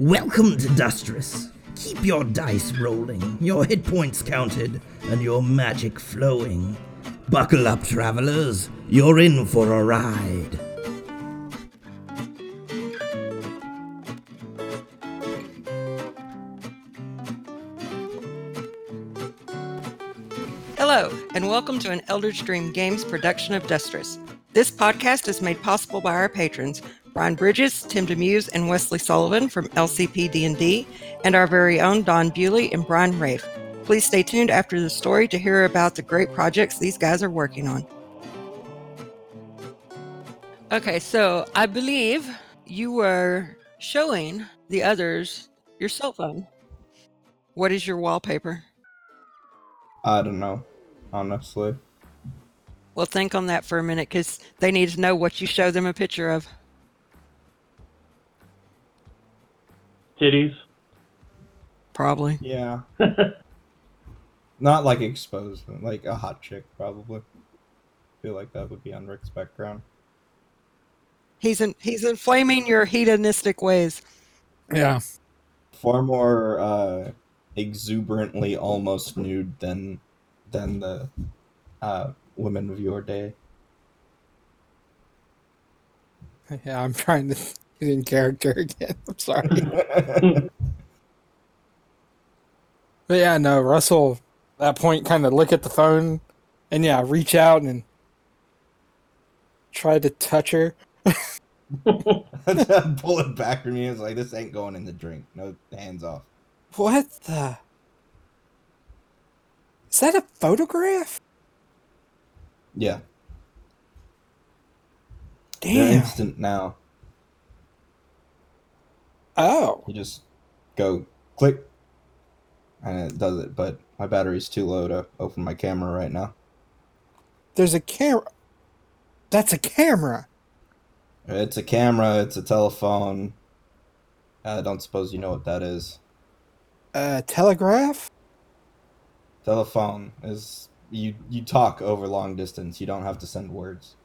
Welcome to Dustress. Keep your dice rolling, your hit points counted, and your magic flowing. Buckle up, travelers. You're in for a ride. Hello, and welcome to an Eldritch Dream Games production of Dustress. This podcast is made possible by our patrons, Brian Bridges, Tim Demuse, and Wesley Sullivan from LCP D&D, and our very own Don Bewley and Brian Rafe. Please stay tuned after the story to hear about the great projects these guys are working on. Okay, so I believe you were showing the others your cell phone. What is your wallpaper? I don't know, honestly. Well, think on that for a minute because they need to know what you show them a picture of. Titties. Probably. Yeah. Not like exposed, like a hot chick, probably. feel like that would be on Rick's background. He's in, he's inflaming your hedonistic ways. Yeah. Far more uh, exuberantly almost nude than than the uh, women of your day. Yeah, I'm trying to get in character again. I'm sorry. But yeah, no, Russell at that point kind of look at the phone and yeah, reach out and try to touch her. Pull it back from me. It's like this ain't going in the drink. No hands off. What the? Is that a photograph? Yeah. They're Damn. instant now. Oh. You just go click, and it does it. But my battery's too low to open my camera right now. There's a camera. That's a camera. It's a camera. It's a telephone. I don't suppose you know what that is. Uh, telegraph? Telephone is you you talk over long distance. You don't have to send words.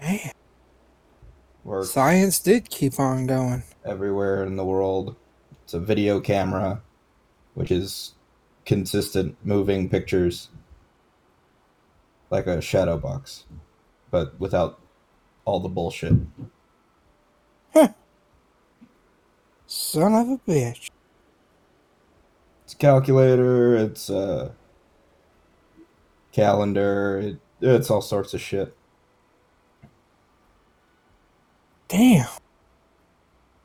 Man, Or science did keep on going. everywhere in the world. It's a video camera, which is consistent moving pictures, like a shadow box, but without all the bullshit. Son of a bitch. It's a calculator. It's a calendar. It, it's all sorts of shit. Damn.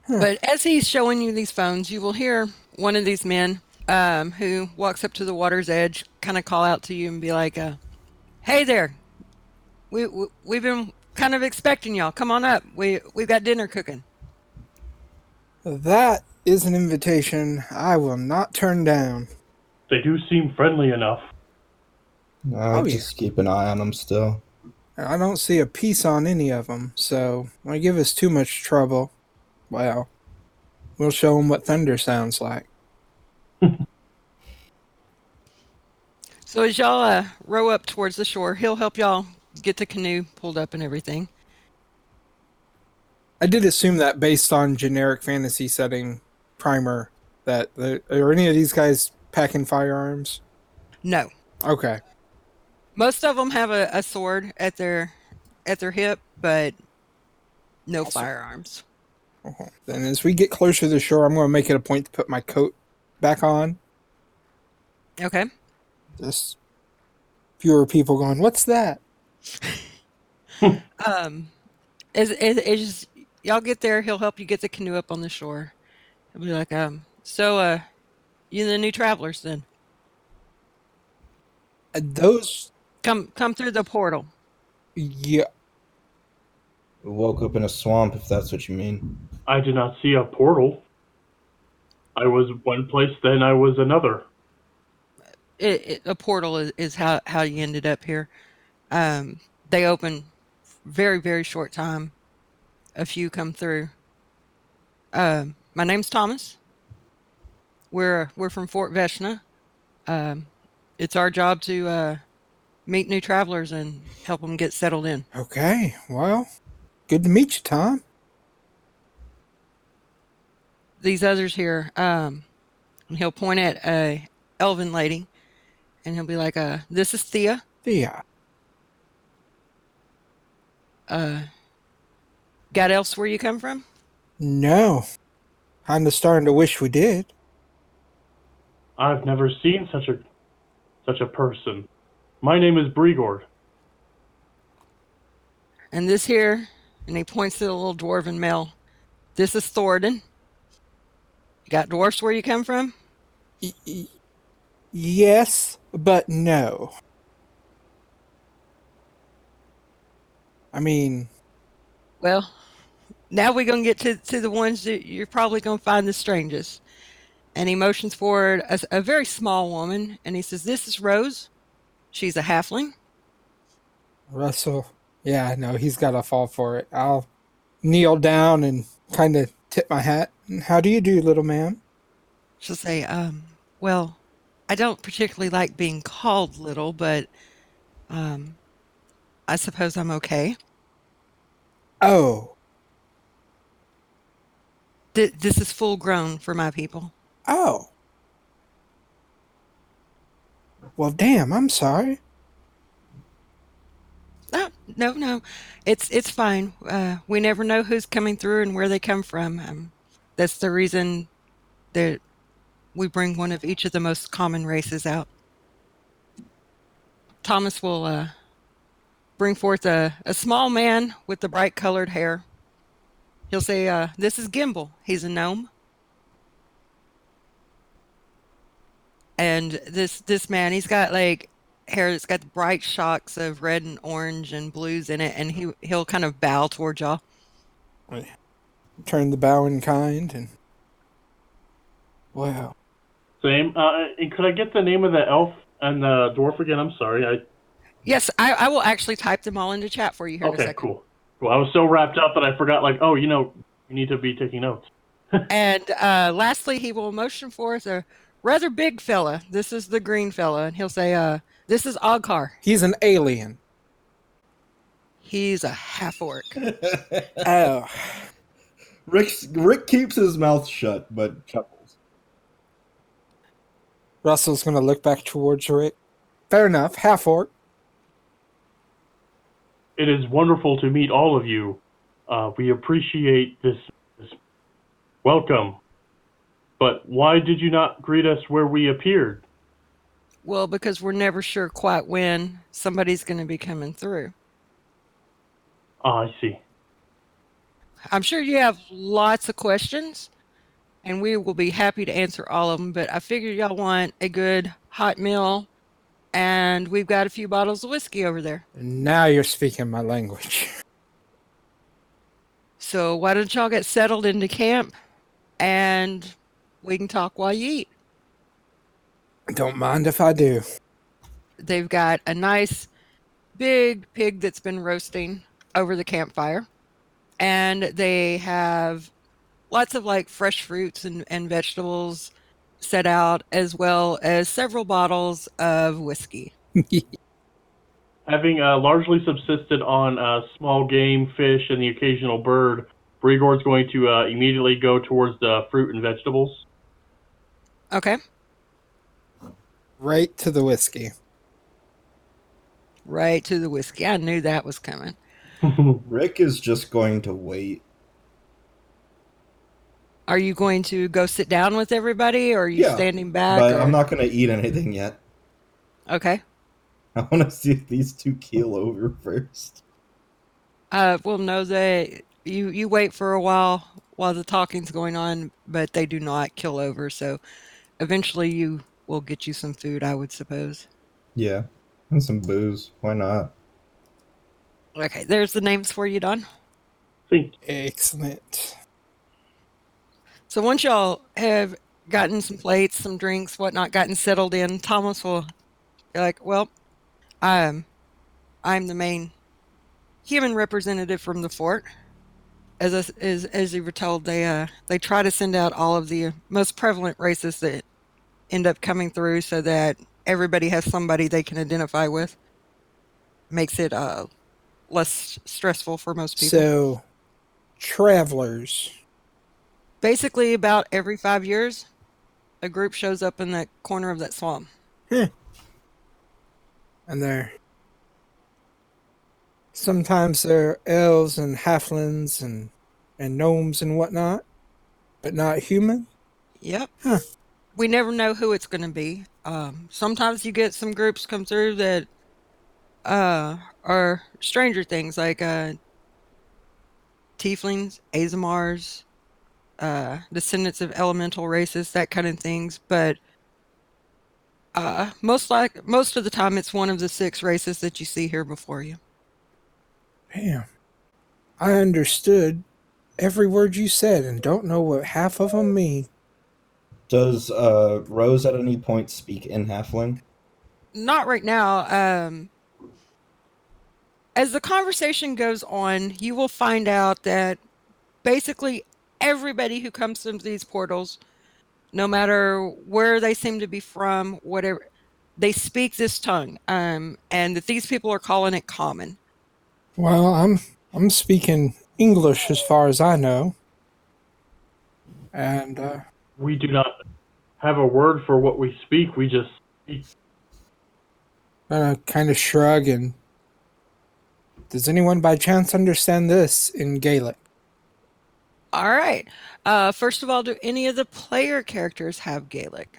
But as he's showing you these phones, you will hear one of these men um, who walks up to the water's edge, kind of call out to you and be like, uh, "Hey there, we, we we've been kind of expecting y'all. Come on up. We we've got dinner cooking." That is an invitation I will not turn down. They do seem friendly enough. I'll Oh, yeah. just keep an eye on them still. I don't see a piece on any of them, so they give us too much trouble, well, we'll show them what thunder sounds like. So as y'all uh, row up towards the shore, he'll help y'all get the canoe pulled up and everything. I did assume that based on generic fantasy setting primer, that the, are any of these guys packing firearms? No, Okay. Most of them have a, a sword at their at their hip, but no firearms. Uh-huh. Then as we get closer to the shore, I'm going to make it a point to put my coat back on. Okay. Just fewer people going, "What's that?" Um, as, as, as y'all get there, he'll help you get the canoe up on the shore. He'll be like, um, so, uh, you the new travelers then? Uh, Those, Come, come through the portal. yeah, Woke up in a swamp, if that's what you mean. I did not see a portal. I was one place, then I was another. It, it, a portal is, is how, how you ended up here. Um, they open very, very short time. A few come through. Um, my name's Thomas. We're, we're from Fort Veshna. Um, it's our job to, uh, meet new travelers and help them get settled in. Okay, well, good to meet you, Tom. these others here, um, and he'll point at a elven lady, and he'll be like, uh, "This is Thea. Thea. Uh, got else where you come from?" No. Kinda starting to wish we did. I've never seen such a such a person. My name is Brigord. And this here, and he points to the little dwarven male. This is Thornton. You got dwarfs where you come from? Y- y- yes, but no. I mean, Well, now we're gonna get to, to the ones that you're probably gonna find the strangest. And he motions forward a, a very small woman, and he says, "This is Rose. She's a halfling." Russell. Yeah, no, he's got to fall for it. I'll kneel down and kind of tip my hat. How do you do, little ma'am? She'll say, um, "Well, I don't particularly like being called little, but um, I suppose I'm okay. Oh, Th- this is full grown for my people." oh. Well, damn, I'm sorry. No, no, no. It's it's fine. Uh, we never know who's coming through and where they come from. Um, that's the reason that we bring one of each of the most common races out. Thomas will uh, bring forth a, a small man with the bright colored hair. He'll say, uh, "This is Gimbal. He's a gnome." And this this man, he's got like hair that's got bright shocks of red and orange and blues in it, and he he'll kind of bow towards y'all. Turn the bow in kind and. Wow. Same. Uh, and could I get the name of the elf and the dwarf again? I'm sorry. I Yes, I, I will actually type them all into chat for you here in a okay, cool. Well, I was so wrapped up that I forgot. Like, oh, you know, you need to be taking notes. And uh, lastly, he will motion forth a rather big fella. This is the green fella, and he'll say, uh, "This is Ogkar. He's an alien. He's a half orc." Oh. Rick Rick keeps his mouth shut, but chuckles. Russell's going to look back towards Rick. Fair enough. Half orc. It is wonderful to meet all of you. Uh, we appreciate this, this welcome. But why did you not greet us where we appeared? well, because we're never sure quite when somebody's going to be coming through. Ah, I see. I'm sure you have lots of questions, and we will be happy to answer all of them. But I figured y'all want a good hot meal, and we've got a few bottles of whiskey over there. Now you're speaking my language. So why don't y'all get settled into camp, and we can talk while you eat. Don't mind if I do. They've got a nice big pig that's been roasting over the campfire, and they have lots of like fresh fruits and, and vegetables set out, as well as several bottles of whiskey. Having uh, largely subsisted on uh, small game, fish, and the occasional bird, Brigord's going to uh, immediately go towards the fruit and vegetables. Okay. Right to the whiskey. Right to the whiskey. I knew that was coming. Rick is just going to wait. Are you going to go sit down with everybody, or are you Yeah, standing back? But or- I'm not going to eat anything yet. Okay. I want to see if these two keel over first. Uh, well, no, they you you wait for a while while the talking's going on, but they do not kill over. So eventually, you will get you some food, I would suppose. Yeah, and some booze. Why not? Okay, there's the names for you, Don. Think Excellent. So once y'all have gotten some plates, some drinks, whatnot, gotten settled in, Thomas will be like, "Well, I'm I'm the main human representative from the fort." As as as you were told, they uh they try to send out all of the most prevalent races that end up coming through, so that everybody has somebody they can identify with. Makes it uh less stressful for most people. So, travelers basically about every five years, a group shows up in that corner of that swamp. And they're sometimes they're elves and halflings and and gnomes and whatnot, but not human. Yep. Huh. We never know who it's going to be. Um, sometimes you get some groups come through that uh, are stranger things like uh, tieflings, Aasimars, uh, descendants of elemental races, that kind of things. But uh, most like most of the time, it's one of the six races that you see here before you. Damn. I understood every word you said and don't know what half of them mean. Does uh, Rose at any point speak in Halfling? not right now. Um, as the conversation goes on, you will find out that basically everybody who comes through these portals, no matter where they seem to be from, whatever, they speak this tongue, um, and that these people are calling it common. Well, I'm I'm speaking English as far as I know. And uh We do not have a word for what we speak. We just speak. I kind of shrug and does anyone by chance understand this in Gaelic? All right. Uh, first of all, do any of the player characters have Gaelic?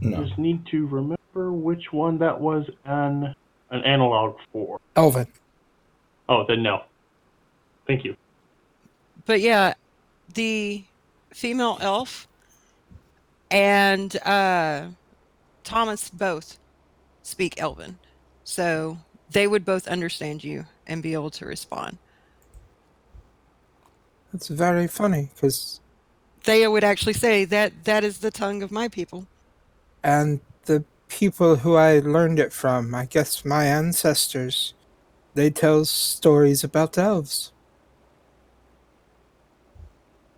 No. Just need to remember which one that was an an analog for. Elven. Oh, then no. Thank you. but yeah, the female elf and uh, Thomas both speak Elven, so they would both understand you and be able to respond. That's very funny because Thea would actually say that that is the tongue of my people. and the people who I learned it from, I guess my ancestors, they tell stories about elves.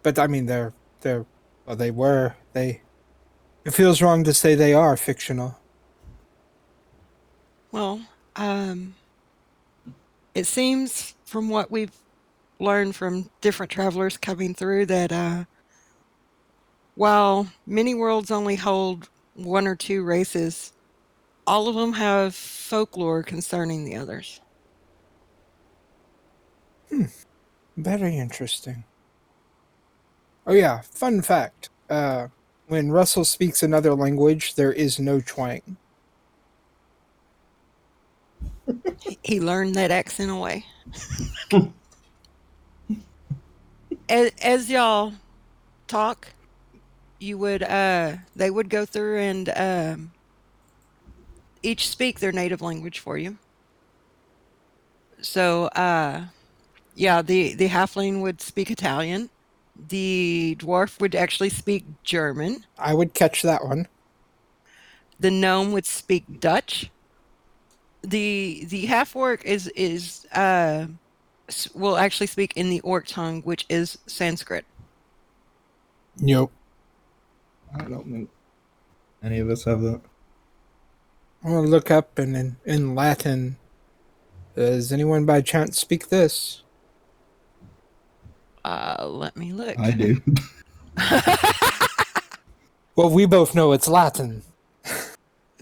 But I mean, they're they're well, they were they. It feels wrong to say they are fictional. Well, um, it seems from what we've learned from different travelers coming through that uh, while many worlds only hold one or two races, all of them have folklore concerning the others. Very interesting. Oh yeah, fun fact. Uh, when Russell speaks another language, there is no twang. He- He learned that accent away. as, as y'all talk, you would uh they would go through and um each speak their native language for you. So uh yeah, the the halfling would speak Italian. The dwarf would actually speak German. I would catch that one. The gnome would speak Dutch. The the half orc is is uh will actually speak in the orc tongue, which is Sanskrit. Nope. I don't think any of us have that. I'm gonna look up and in, in Latin. Does anyone by chance speak this? Uh, let me look. I do. Well, we both know it's Latin.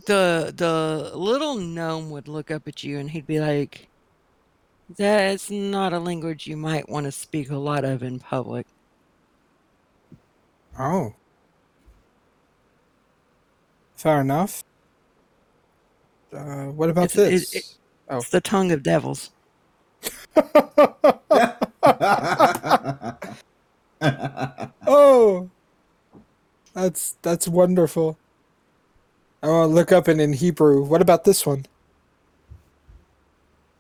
the the little gnome would look up at you and he'd be like, "That's not a language you might want to speak a lot of in public." Oh. Fair enough. Uh, what about It's- it- this? it- Oh. It's the tongue of devils. oh, that's that's wonderful. I want to look up and in Hebrew. What about this one?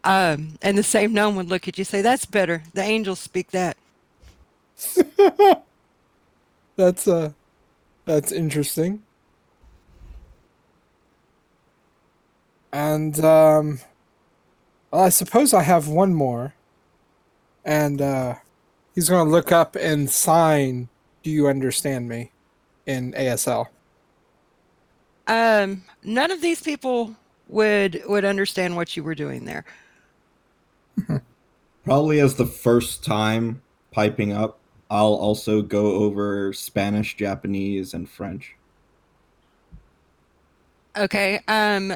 Um, and the same gnome would look at you and say, "That's better. The angels speak that." That's uh, that's interesting. And um, well, I suppose I have one more. And uh, he's gonna look up and sign. Do you understand me? In ASL. Um, none of these people would would understand what you were doing there. Probably as the first time piping up, I'll also go over Spanish, Japanese, and French. Okay. Um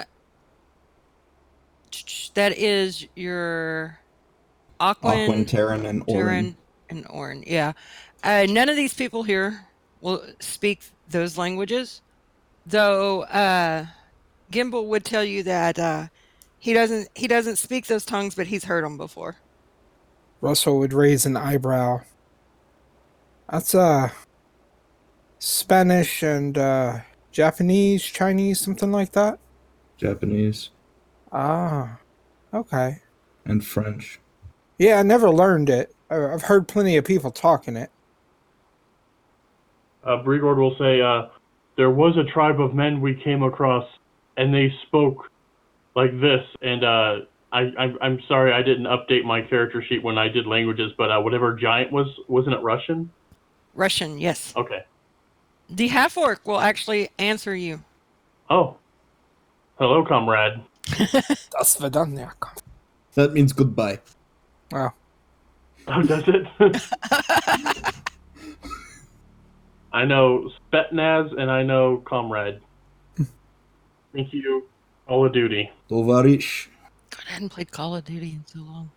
that is your Aquan, Aquan, Terran, and Auran. Turin, and Auran. Yeah. Uh, none of these people here will speak those languages, though. Uh, Gimbal would tell you that uh, he doesn't he doesn't speak those tongues, but he's heard them before. Russell would raise an eyebrow. That's uh Spanish and uh Japanese, Chinese, something like that. Japanese, Ah, okay. and French. Yeah, I never learned it. I- I've heard plenty of people talking it. Uh, Brigord will say, uh, "There was a tribe of men we came across, and they spoke like this." And uh, I, I, I'm sorry I didn't update my character sheet when I did languages, but uh, whatever giant was, wasn't it Russian? Russian, yes. Okay. The half orc will actually answer you. Oh, hello, comrade. Das Vidanya. That means goodbye. Wow. Oh, does it? I know Spetsnaz and I know Comrade. Thank you, Call of Duty. Tovarish. God, I hadn't played Call of Duty in so long.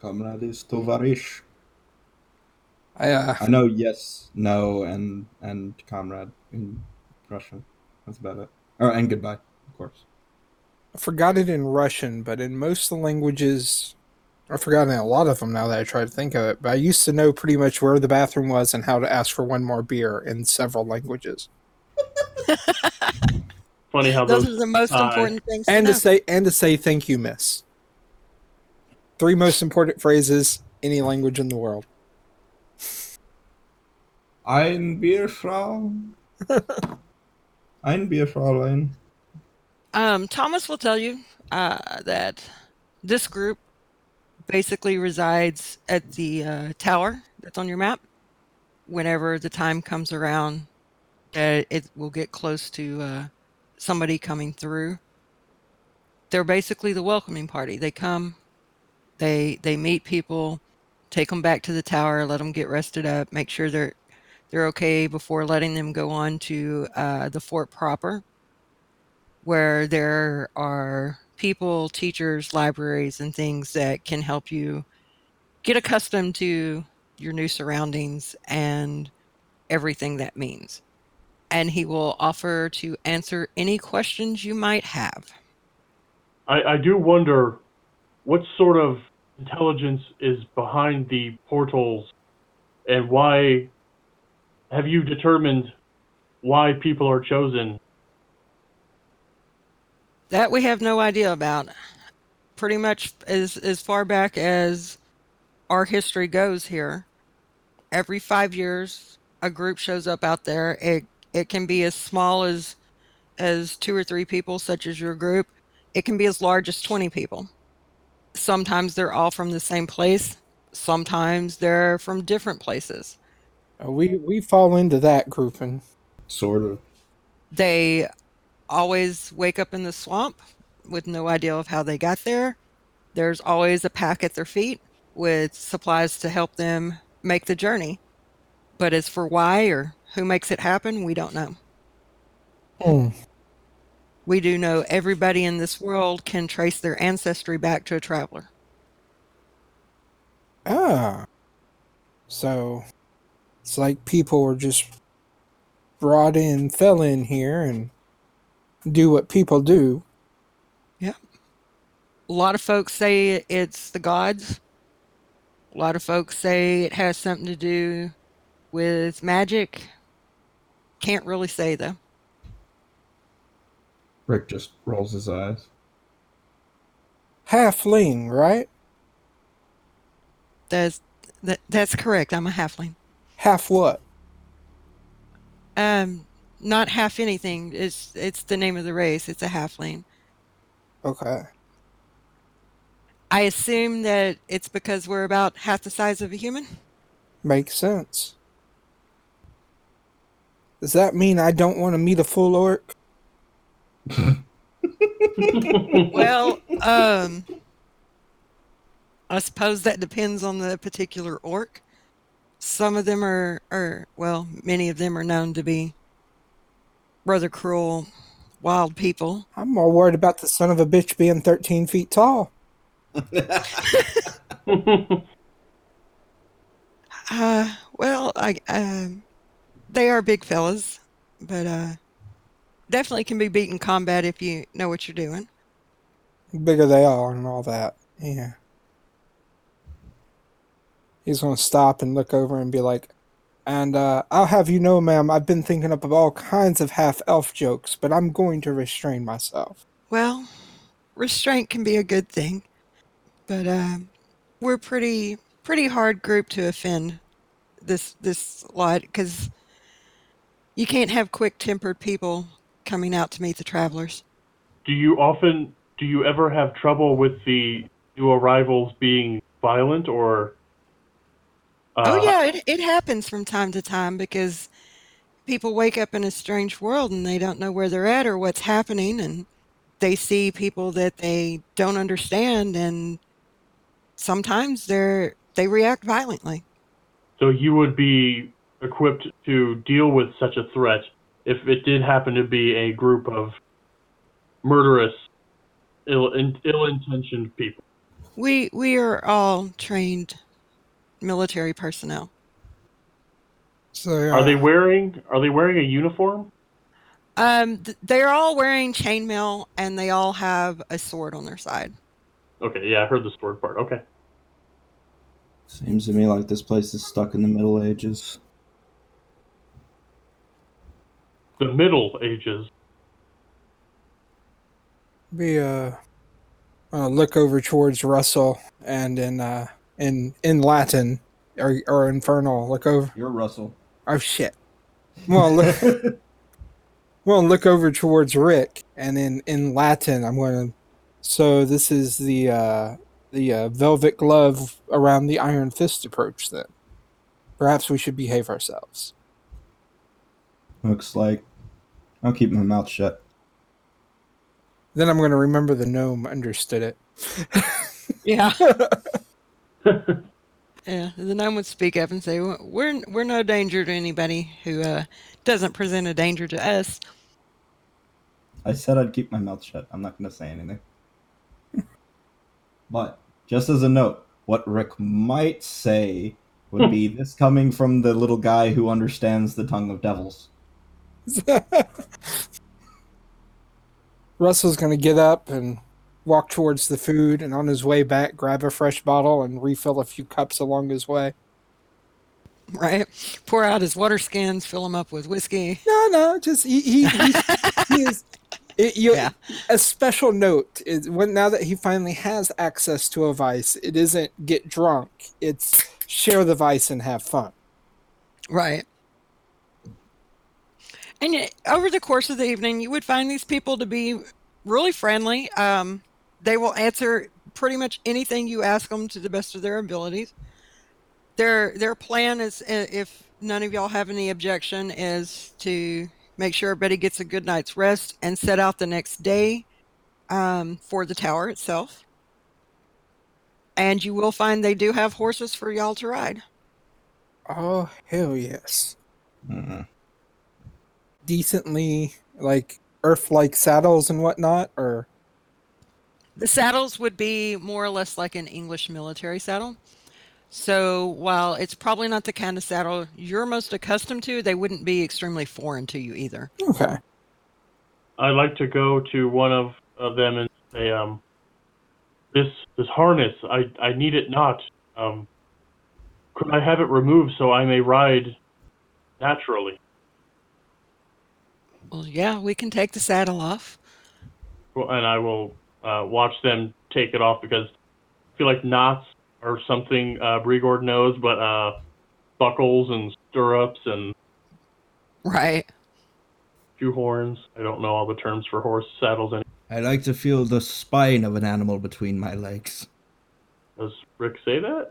Comrade is Tovarish. I uh, I know yes, no, and and comrade in Russian. That's about it. Oh, and goodbye, of course. I forgot it in Russian, but in most of the languages, I've forgotten a lot of them now that I try to think of it. But I used to know pretty much where the bathroom was and how to ask for one more beer in several languages, Funny how Those those. are the most uh, important things. and to to say and to say thank you, Miss. Three most important phrases any language in the world. Ein Bier, Frau. Ein Bier, Fräulein. Um, Thomas will tell you uh, that this group basically resides at the uh, tower that's on your map. Whenever the time comes around, that it will get close to uh, somebody coming through. They're basically the welcoming party. They come, they they meet people, take them back to the tower, let them get rested up, make sure they're they're okay before letting them go on to uh, the fort proper where there are people, teachers, libraries, and things that can help you get accustomed to your new surroundings and everything that means. And he will offer to answer any questions you might have. I, I do wonder what sort of intelligence is behind the portals and why have you determined why people are chosen? That we have no idea about. Pretty much as as far back as our history goes here, every five years a group shows up out there. It it can be as small as as two or three people, such as your group. It can be as large as twenty people. Sometimes they're all from the same place. Sometimes they're from different places. Uh, we we fall into that grouping. Sort of. They always wake up in the swamp with no idea of how they got there. There's always a pack at their feet with supplies to help them make the journey. But as for why or who makes it happen, we don't know. Hmm. We do know everybody in this world can trace their ancestry back to a traveler. Ah. So it's like people were just brought in, fell in here, and do what people do. Yeah. A lot of folks say it's the gods. A lot of folks say it has something to do with magic. Can't really say though. Rick just rolls his eyes. Halfling, right? That's that, that's correct. I'm a halfling. Half what? Um, not half anything. It's it's the name of the race. It's a halfling. Okay. I assume that it's because we're about half the size of a human. Makes sense. Does that mean I don't want to meet a full orc? Well, um, I suppose that depends on the particular orc. some of them are, are well, many of them are known to be rather cruel, wild people. I'm more worried about the son of a bitch being 13 feet tall. Uh, well, I um, they are big fellas, but uh, definitely can be beat in combat if you know what you're doing. The bigger they are and all that. Yeah. He's going to stop and look over and be like, and uh, I'll have you know, ma'am, I've been thinking up of all kinds of half elf jokes, but I'm going to restrain myself. Well, restraint can be a good thing, but um, we're pretty pretty hard group to offend this this lot because you can't have quick tempered people coming out to meet the travelers. do you often do you ever have trouble with the new arrivals being violent or uh, oh yeah, it it happens from time to time because people wake up in a strange world and they don't know where they're at or what's happening and they see people that they don't understand and sometimes they're they react violently. so you would be equipped to deal with such a threat if it did happen to be a group of murderous ill in, ill-intentioned people We we are all trained military personnel. So are they wearing are they wearing a uniform Um, th- they're all wearing chainmail and they all have a sword on their side. okay yeah i heard the sword part okay Seems to me like this place is stuck in the Middle Ages. the middle ages be uh, uh look over towards Russell and then uh in in Latin or or infernal look over You're Russell. oh shit. Well look well look over towards Rick and in in Latin I'm going to so this is the uh the uh, velvet glove around the iron fist approach then. Perhaps we should behave ourselves. Looks like I'll keep my mouth shut. Then I'm going to remember the gnome understood it. Yeah. Yeah, the gnome would speak up and say, "We're we're we're no danger to anybody who uh, doesn't present a danger to us." I said I'd keep my mouth shut. I'm not going to say anything. but just as a note, what Rick might say would be this coming from the little guy who understands the tongue of devils. Russell's going to get up and walk towards the food, and on his way back, grab a fresh bottle and refill a few cups along his way. Right? Pour out his water skins, fill them up with whiskey. No, no, just he he, he, he is. It, you, Yeah. A special note is when now that he finally has access to a vice, it isn't get drunk; it's share the vice and have fun. Right. And yet, over the course of the evening, you would find these people to be really friendly. Um, they will answer pretty much anything you ask them to the best of their abilities. Their their plan is, if none of y'all have any objection, is to make sure everybody gets a good night's rest and set out the next day um, for the tower itself. And you will find they do have horses for y'all to ride. Oh hell yes! Mm-mm. Decently like Earth-like saddles and whatnot, or The saddles would be more or less like an English military saddle. So while it's probably not the kind of saddle you're most accustomed to, they wouldn't be extremely foreign to you either. okay. I'd like to go to one of, of them and say, um, this this harness, I I need it not. Um, could I have it removed so I may ride naturally? Well, yeah, we can take the saddle off. Well, and I will uh, watch them take it off because I feel like knots are something uh, Brigord knows, but uh, buckles and stirrups and Right. shoe horns. I don't know all the terms for horse saddles. And I like to feel the spine of an animal between my legs. does Rick say that?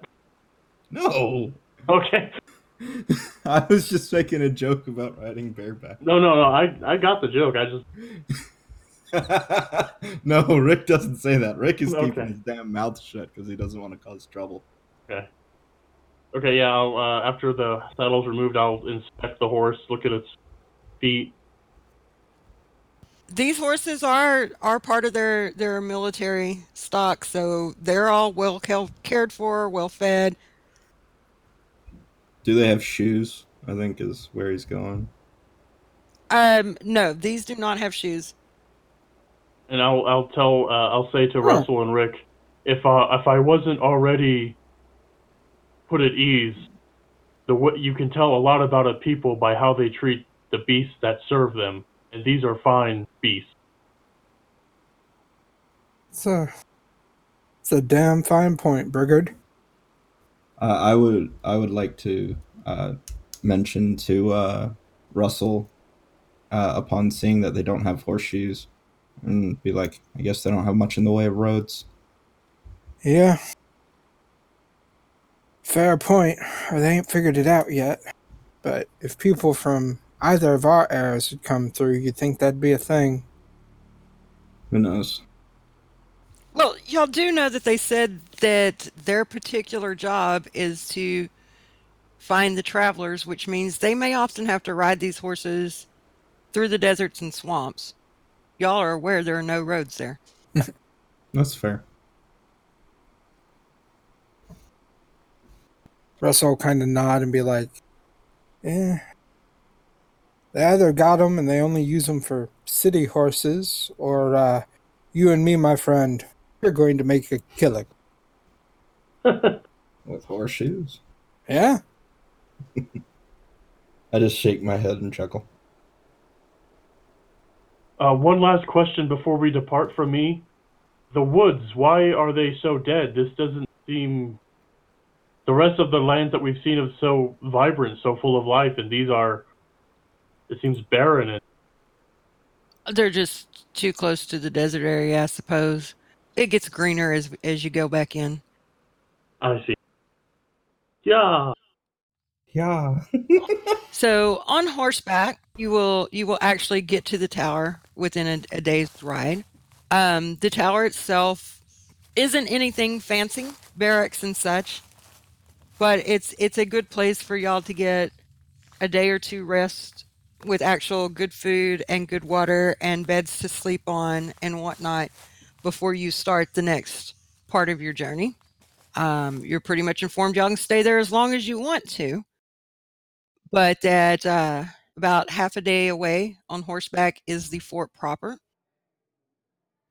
No! Okay. I was just making a joke about riding bareback. No, no, no. I I got the joke. I just no, Rick doesn't say that. Rick is keeping Okay. his damn mouth shut because he doesn't want to cause trouble. okay. Okay, yeah. I'll, uh, after the saddle's removed, I'll inspect the horse, look at its feet. These horses are are part of their their military stock, so they're all well cared for, well fed. Do they have shoes? I think is where he's going. Um, no, these do not have shoes. And I'll I'll tell uh, I'll say to Huh. Russell and Rick, if uh, if I wasn't already put at ease, the w- you can tell a lot about a people by how they treat the beasts that serve them, and these are fine beasts. It's a, it's a damn fine point, Brigard. Uh, I would I would like to uh, mention to uh, Russell uh, upon seeing that they don't have horseshoes and be like, I guess they don't have much in the way of roads. Yeah. Fair point. Or they ain't figured it out yet. But if people from either of our eras had come through, you'd think that'd be a thing. Who knows? Well, y'all do know that they said that their particular job is to find the travelers, which means they may often have to ride these horses through the deserts and swamps. Y'all are aware there are no roads there. That's fair. Russell kind of nod and be like, "Eh." They either got them and they only use them for city horses, or uh, you and me, my friend, we're going to make a killing. With horseshoes? Yeah? I just shake my head and chuckle. Uh, one last question before we depart from me. The woods, why are they so dead? This doesn't seem. The rest of the lands that we've seen are so vibrant, so full of life, and these are. It seems barren. And They're just too close to the desert area, I suppose. It gets greener as as you go back in. I see. Yeah. Yeah. So on horseback, you will you will actually get to the tower within a, a day's ride. Um, the tower itself isn't anything fancy, barracks and such, but it's it's a good place for y'all to get a day or two rest with actual good food and good water and beds to sleep on and whatnot before you start the next part of your journey. Um, you're pretty much informed y'all can stay there as long as you want to but that. uh, about half a day away on horseback is the fort proper,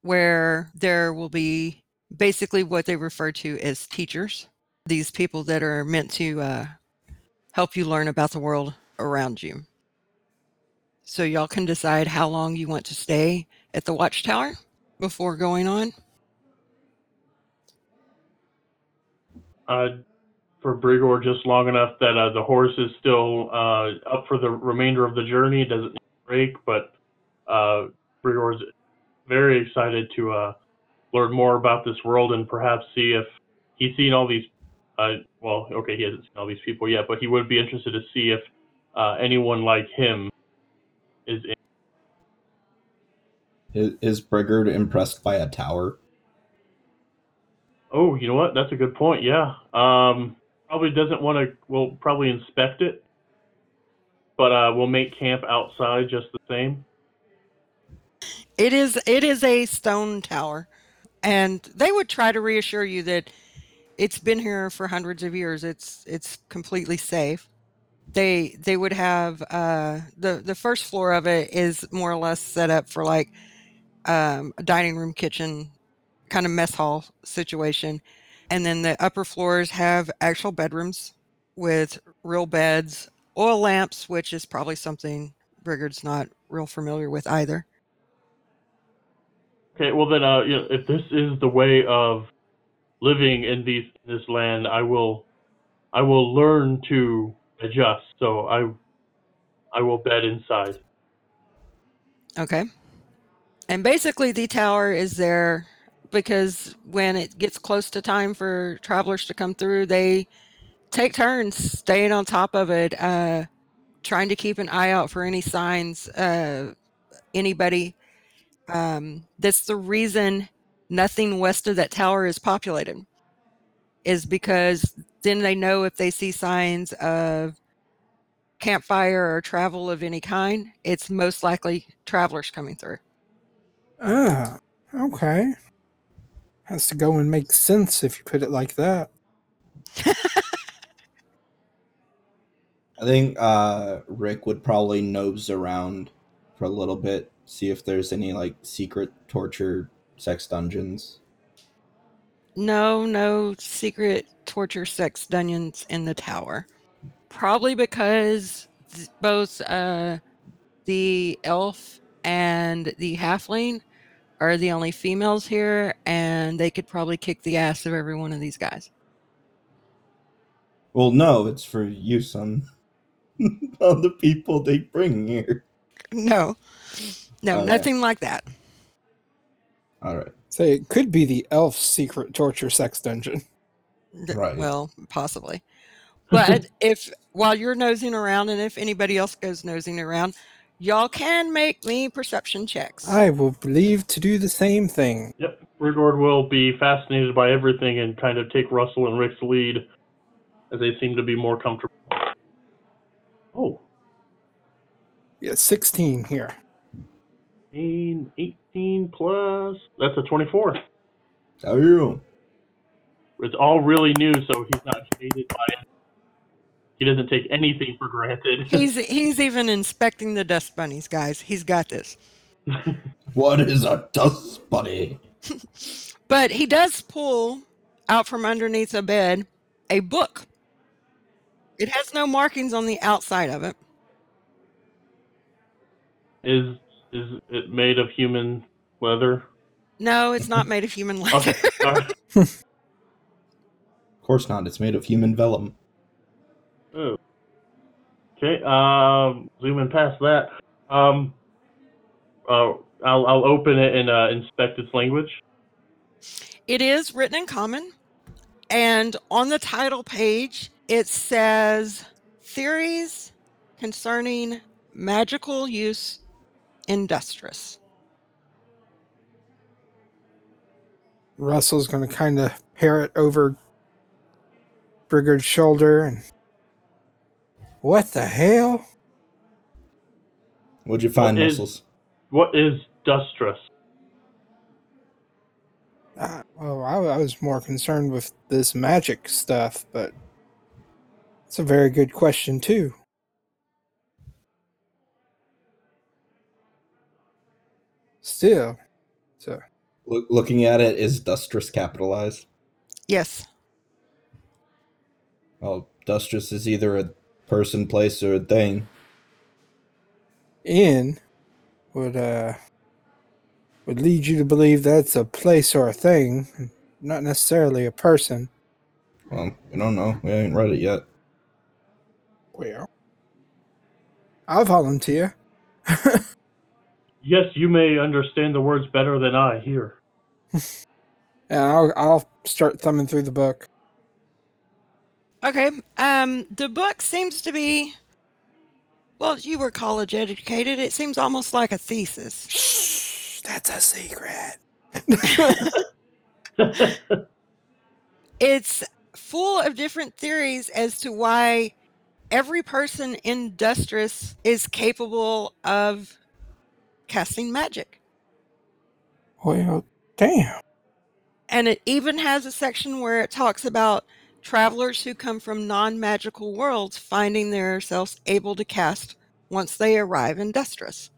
where there will be basically what they refer to as teachers, these people that are meant to uh, help you learn about the world around you. So, y'all can decide how long you want to stay at the watchtower before going on. Uh, for Brigor, just long enough that uh, the horse is still uh, up for the remainder of the journey. It doesn't break, but uh, is very excited to uh, learn more about this world and perhaps see if he's seen all these. Uh, well, okay, he hasn't seen all these people yet, but he would be interested to see if uh, anyone like him is in. Is, is Brigard impressed by a tower? Oh, you know what? That's a good point. Yeah. Um, probably doesn't want to. We'll probably inspect it, but uh, we'll make camp outside just the same. It is it is a stone tower, and they would try to reassure you that it's been here for hundreds of years. It's it's completely safe. They they would have uh, the the first floor of it is more or less set up for like um, a dining room, kitchen, kind of mess hall situation, and then the upper floors have actual bedrooms with real beds, oil lamps, which is probably something Brigard's not real familiar with either. Okay. Well, then, uh, you know, if this is the way of living in these this land, I will, I will learn to adjust. So I, I will bed inside. Okay. And basically, the tower is there because when it gets close to time for travelers to come through, they take turns staying on top of it, uh, trying to keep an eye out for any signs, uh, anybody. Um, that's the reason nothing west of that tower is populated, is because then they know if they see signs of campfire or travel of any kind, it's most likely travelers coming through. Ah, okay. Has to go and make sense if you put it like that. I think uh, Rick would probably nose around for a little bit, see if there's any like secret torture sex dungeons. No, no secret torture sex dungeons in the tower. Probably because th- both uh, the elf and the halfling are the only females here, and they could probably kick the ass of every one of these guys. Well, no, it's for use on on the people they bring here. No, no, Oh, yeah. nothing like that. All right. Say it could be the elf's secret torture sex dungeon. Right. Well, possibly. But if while you're nosing around, and if anybody else goes nosing around, y'all can make me perception checks. I will believe to do the same thing. Yep. Rigord will be fascinated by everything and kind of take Russell and Rick's lead as they seem to be more comfortable. Oh, Yeah, 16 here. 18, 18 plus. That's a 24. How are you? It's all really new, so he's not jaded by it. He doesn't take anything for granted. he's he's even inspecting the dust bunnies, guys. He's got this. What is a dust bunny? But he does pull out from underneath a bed a book. It has no markings on the outside of it. is is it made of human leather? No, it's not made of human leather. Okay. all right. Of course not. It's made of human vellum. Oh. Okay. Um, zooming past that. Um. Uh, I'll I'll open it and uh, inspect its language. It is written in common, and on the title page it says theories concerning magical use industrious. Russell's going to kind of parrot over Brigard's shoulder and. What the hell? What'd you find, What is- Muscles? What is dustrous? Uh, well, I, I was more concerned with this magic stuff, but it's a very good question, too. Still, so Look, looking at it, is dustrous capitalized? Yes. Well, dustrous is either a person, place, or a thing. in would uh would lead you to believe that's a place or a thing, not necessarily a person. Well, we don't know. We haven't read it yet. Well, I'll volunteer. Yes, you may understand the words better than I here. And I'll I'll start thumbing through the book. Okay. Um the book seems to be well, you were college educated. It seems almost like a thesis. Shh, that's a secret. It's full of different theories as to why every person in is capable of casting magic. Well, damn. And it even has a section where it talks about travelers who come from non magical worlds finding themselves able to cast once they arrive in Dustress.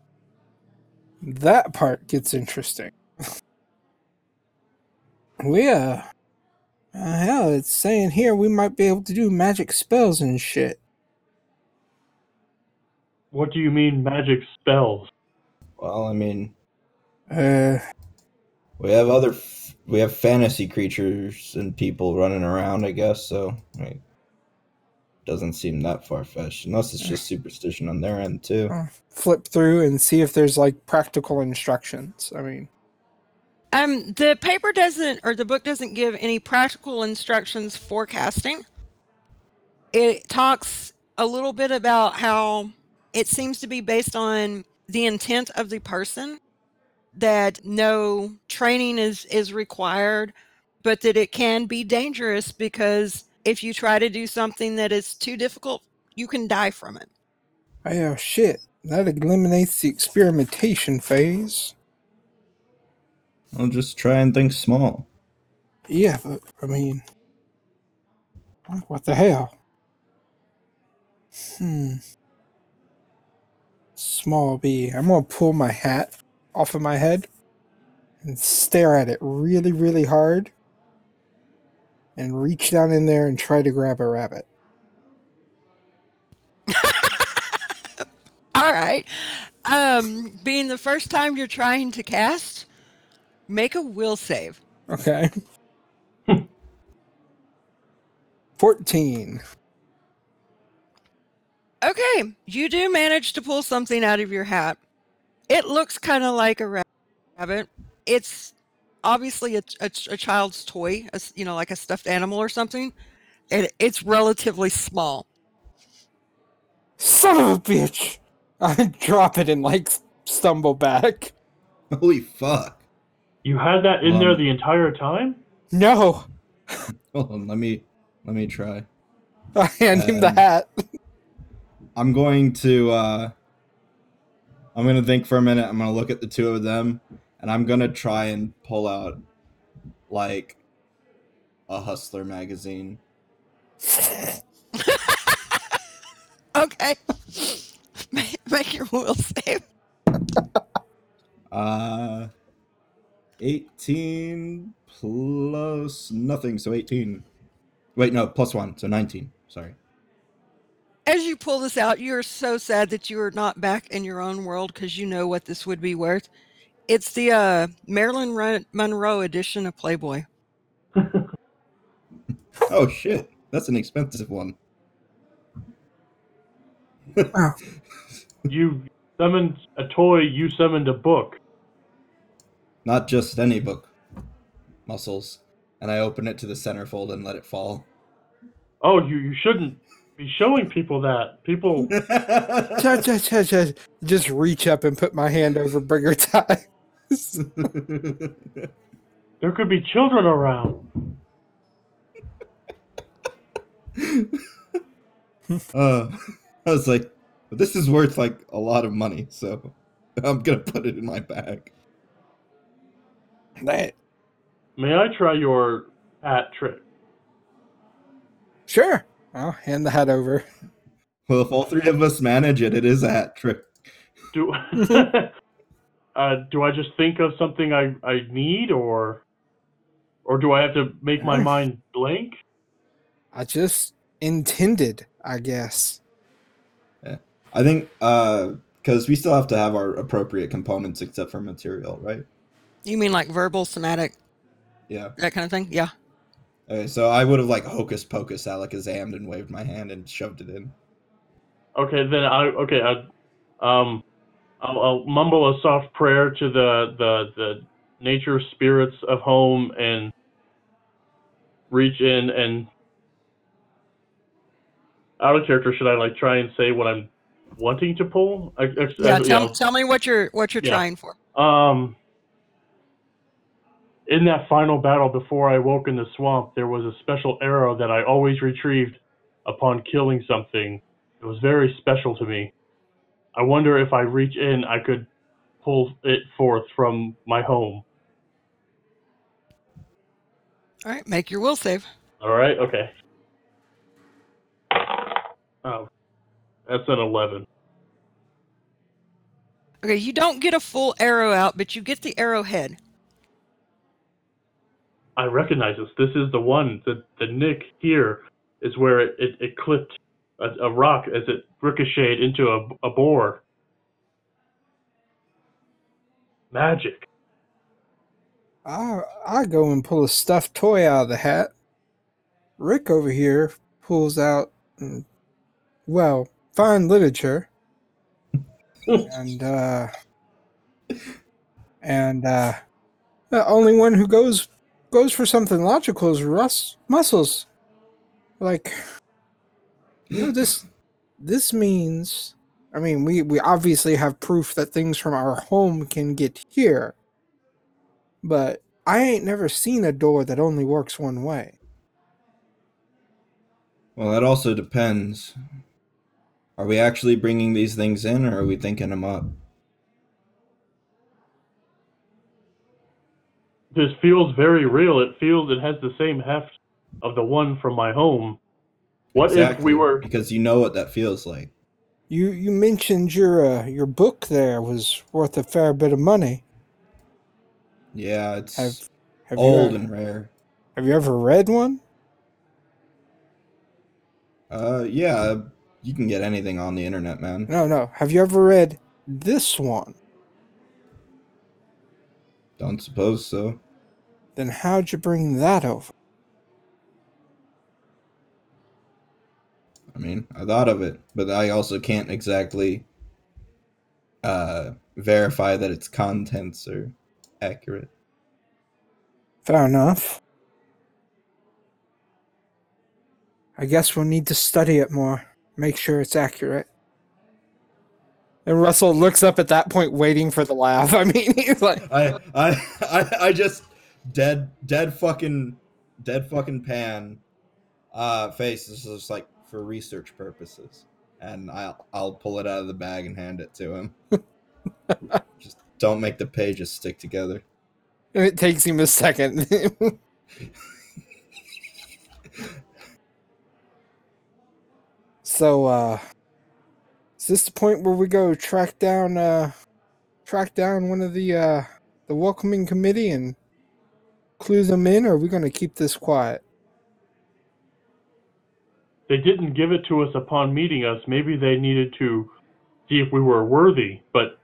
That part gets interesting. we uh, uh hell, it's saying here we might be able to do magic spells and shit. what do you mean magic spells? Well, I mean, Uh, we have other, f- we have fantasy creatures and people running around, I guess. So, I mean, doesn't seem that far fetched, unless it's just superstition on their end too. uh, flip through and see if there's like practical instructions. I mean, Um, the paper doesn't, or the book doesn't give any practical instructions for casting. It talks a little bit about how it seems to be based on the intent of the person, that no training is is required, but that it can be dangerous because If you try to do something that is too difficult, you can die from it. Oh shit! That eliminates the experimentation phase. I'll just try and think small. Yeah, but I mean, what the hell? Hmm. Small B. I'm gonna pull my hat off of my head and stare at it really, really hard and reach down in there and try to grab a rabbit. All right. Um, being the first time you're trying to cast, make a will save. Okay. 14. Okay, you do manage to pull something out of your hat. It looks kind of like a rabbit. It's obviously a, a, a child's toy, a s you know, like a stuffed animal or something. And it's relatively small. Son of a bitch! I drop it and like stumble back. Holy fuck. You had that in there Um, the entire time? No! Hold on, let me let me try. I hand him the Um, hat. I'm going to uh I'm gonna think for a minute, I'm gonna look at the two of them, and I'm gonna try and pull out like a hustler magazine. Okay. make, make your will save. Uh 18 plus nothing, so 18. Wait, no, plus one, so 19. Sorry. As you pull this out, you're so sad that you are not back in your own world because you know what this would be worth. It's the uh, Marilyn Monroe edition of Playboy. Oh shit, that's an expensive one. You summoned a toy, you summoned a book. Not just any book. Muscles. And I open it to the centerfold and let it fall. Oh, you, you shouldn't be showing people that. People. Cha- cha- cha- cha. Just reach up and put my hand over Bringer Tie. There could be children around. uh, I was like, this is worth like a lot of money, so I'm gonna put it in my bag. That, May I try your hat trick? sure. I'll hand the hat over. Well, if all three of us manage it, it is a hat trick. Do uh, do I just think of something I, I need, or or do I have to make my mind blank? I just intended, I guess. Yeah. I think uh, because we still have to have our appropriate components except for material, right? You mean like verbal, somatic, Yeah. that kind of thing? Yeah. Okay, so I would have like hocus pocus alakazammed and waved my hand and shoved it in. Okay, then I okay. I, um, I'll, I'll mumble a soft prayer to the the the nature spirits of home and reach in and out of character. Should I like try and say what I'm wanting to pull? I, I, Yeah. I- Tell, tell me what you're what you're Yeah. trying for. Um, in that final battle before I woke in the swamp, there was a special arrow that I always retrieved upon killing something. It was very special to me. I wonder if I reach in, I could pull it forth from my home. All right. Make your will save. All right, okay. Oh, that's an 11. Okay. You don't get a full arrow out, but you get the arrowhead. I recognize this. This is the one. The the nick here is where it, it, it clipped a, a rock as it ricocheted into a, a boar. Magic. I I go and pull a stuffed toy out of the hat. Rick over here pulls out, mm, well, fine literature, and uh, and uh, the only one who goes goes for something logical is Russ Muscles. Like, you know, this this means. I mean, we we obviously have proof that things from our home can get here. But I ain't never seen a door that only works one way. Well, that also depends. Are we actually bringing these things in, or are we thinking them up? This feels very real. It feels it has the same heft of the one from my home. What if we were Because you know what that feels like. You you mentioned your uh, your book there was worth a fair bit of money. Yeah, it's Have have old you and rare. have you ever read one? Uh, yeah, you can get anything on the internet, man. No, no. Have you ever read this one? Don't suppose so. Then how'd you bring that over? I mean, I thought of it, but I also can't exactly uh, verify that its contents are accurate. Fair enough. I guess we'll need to study it more. Make sure it's accurate. And Russell looks up at that point, waiting for the laugh. I mean, he's like, I, I, I, I just dead, dead fucking, dead fucking pan, uh, face. This is just like for research purposes, and I'll, I'll pull it out of the bag and hand it to him. just don't make the pages stick together. And it takes him a second. so, uh, is this the point where we go track down, uh, track down one of the, uh, the welcoming committee and clue them in, or are we going to keep this quiet? they didn't give it to us upon meeting us, maybe they needed to see if we were worthy, but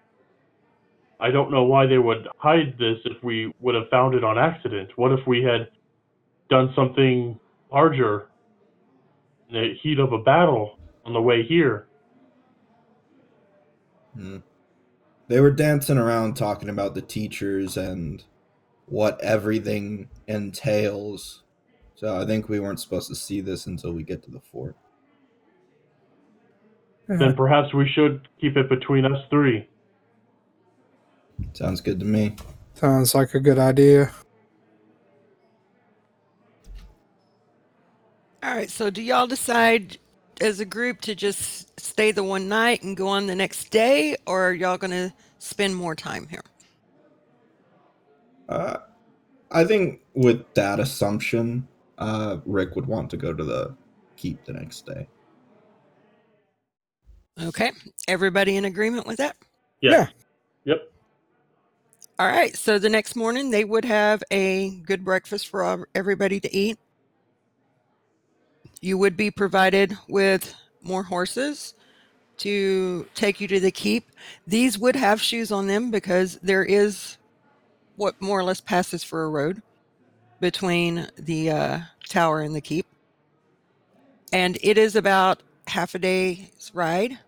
I don't know why they would hide this if we would have found it on accident. What if we had done something larger in the heat of a battle on the way here? Hmm. They were dancing around talking about the teachers and what everything entails. So I think we weren't supposed to see this until we get to the fort. Then perhaps we should keep it between us three. Sounds good to me. Sounds like a good idea. All right. So, do y'all decide as a group to just stay the one night and go on the next day, or are y'all going to spend more time here? Uh, I think with that assumption, uh, Rick would want to go to the keep the next day. Okay. Everybody in agreement with that? Yeah. Yep. All right. So the next morning, they would have a good breakfast for everybody to eat. You would be provided with more horses to take you to the keep. These would have shoes on them because there is what more or less passes for a road between the uh, tower and the keep. And it is about half a day's ride.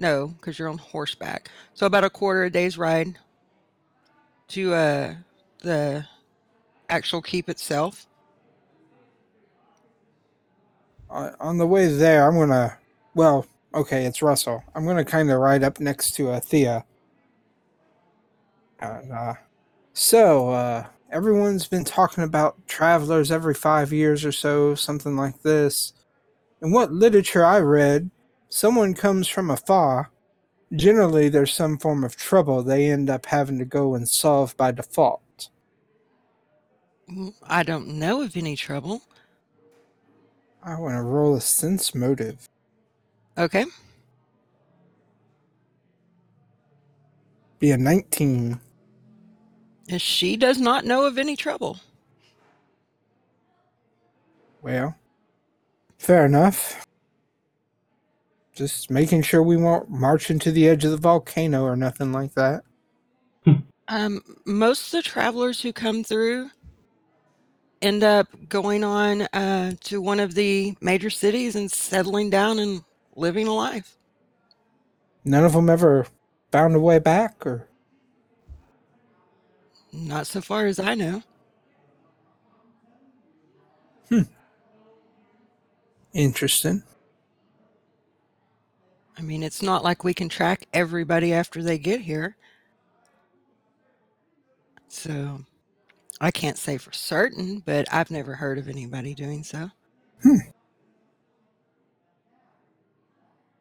No, because you're on horseback. So about a quarter of a day's ride to uh, the actual keep itself. Uh, on the way there, I'm gonna. Well, okay, it's Russell. I'm gonna kind of ride up next to uh, Thea. And, uh, so, uh, everyone's been talking about travelers every five years or so, something like this. In what literature I read, someone comes from afar. Generally, there's some form of trouble they end up having to go and solve by default. Mm, I don't know of any trouble. I want to roll a sense motive. Okay. Be a 19. And She does not know of any trouble. Well, fair enough. Just making sure we won't march into the edge of the volcano or nothing like that. Um, most of the travelers who come through end up going on uh, to one of the major cities and settling down and living a life. None of them ever found a way back, or Not so far as I know. Hmm. Interesting. I mean, it's not like we can track everybody after they get here. So I can't say for certain, but I've never heard of anybody doing so. Hmm.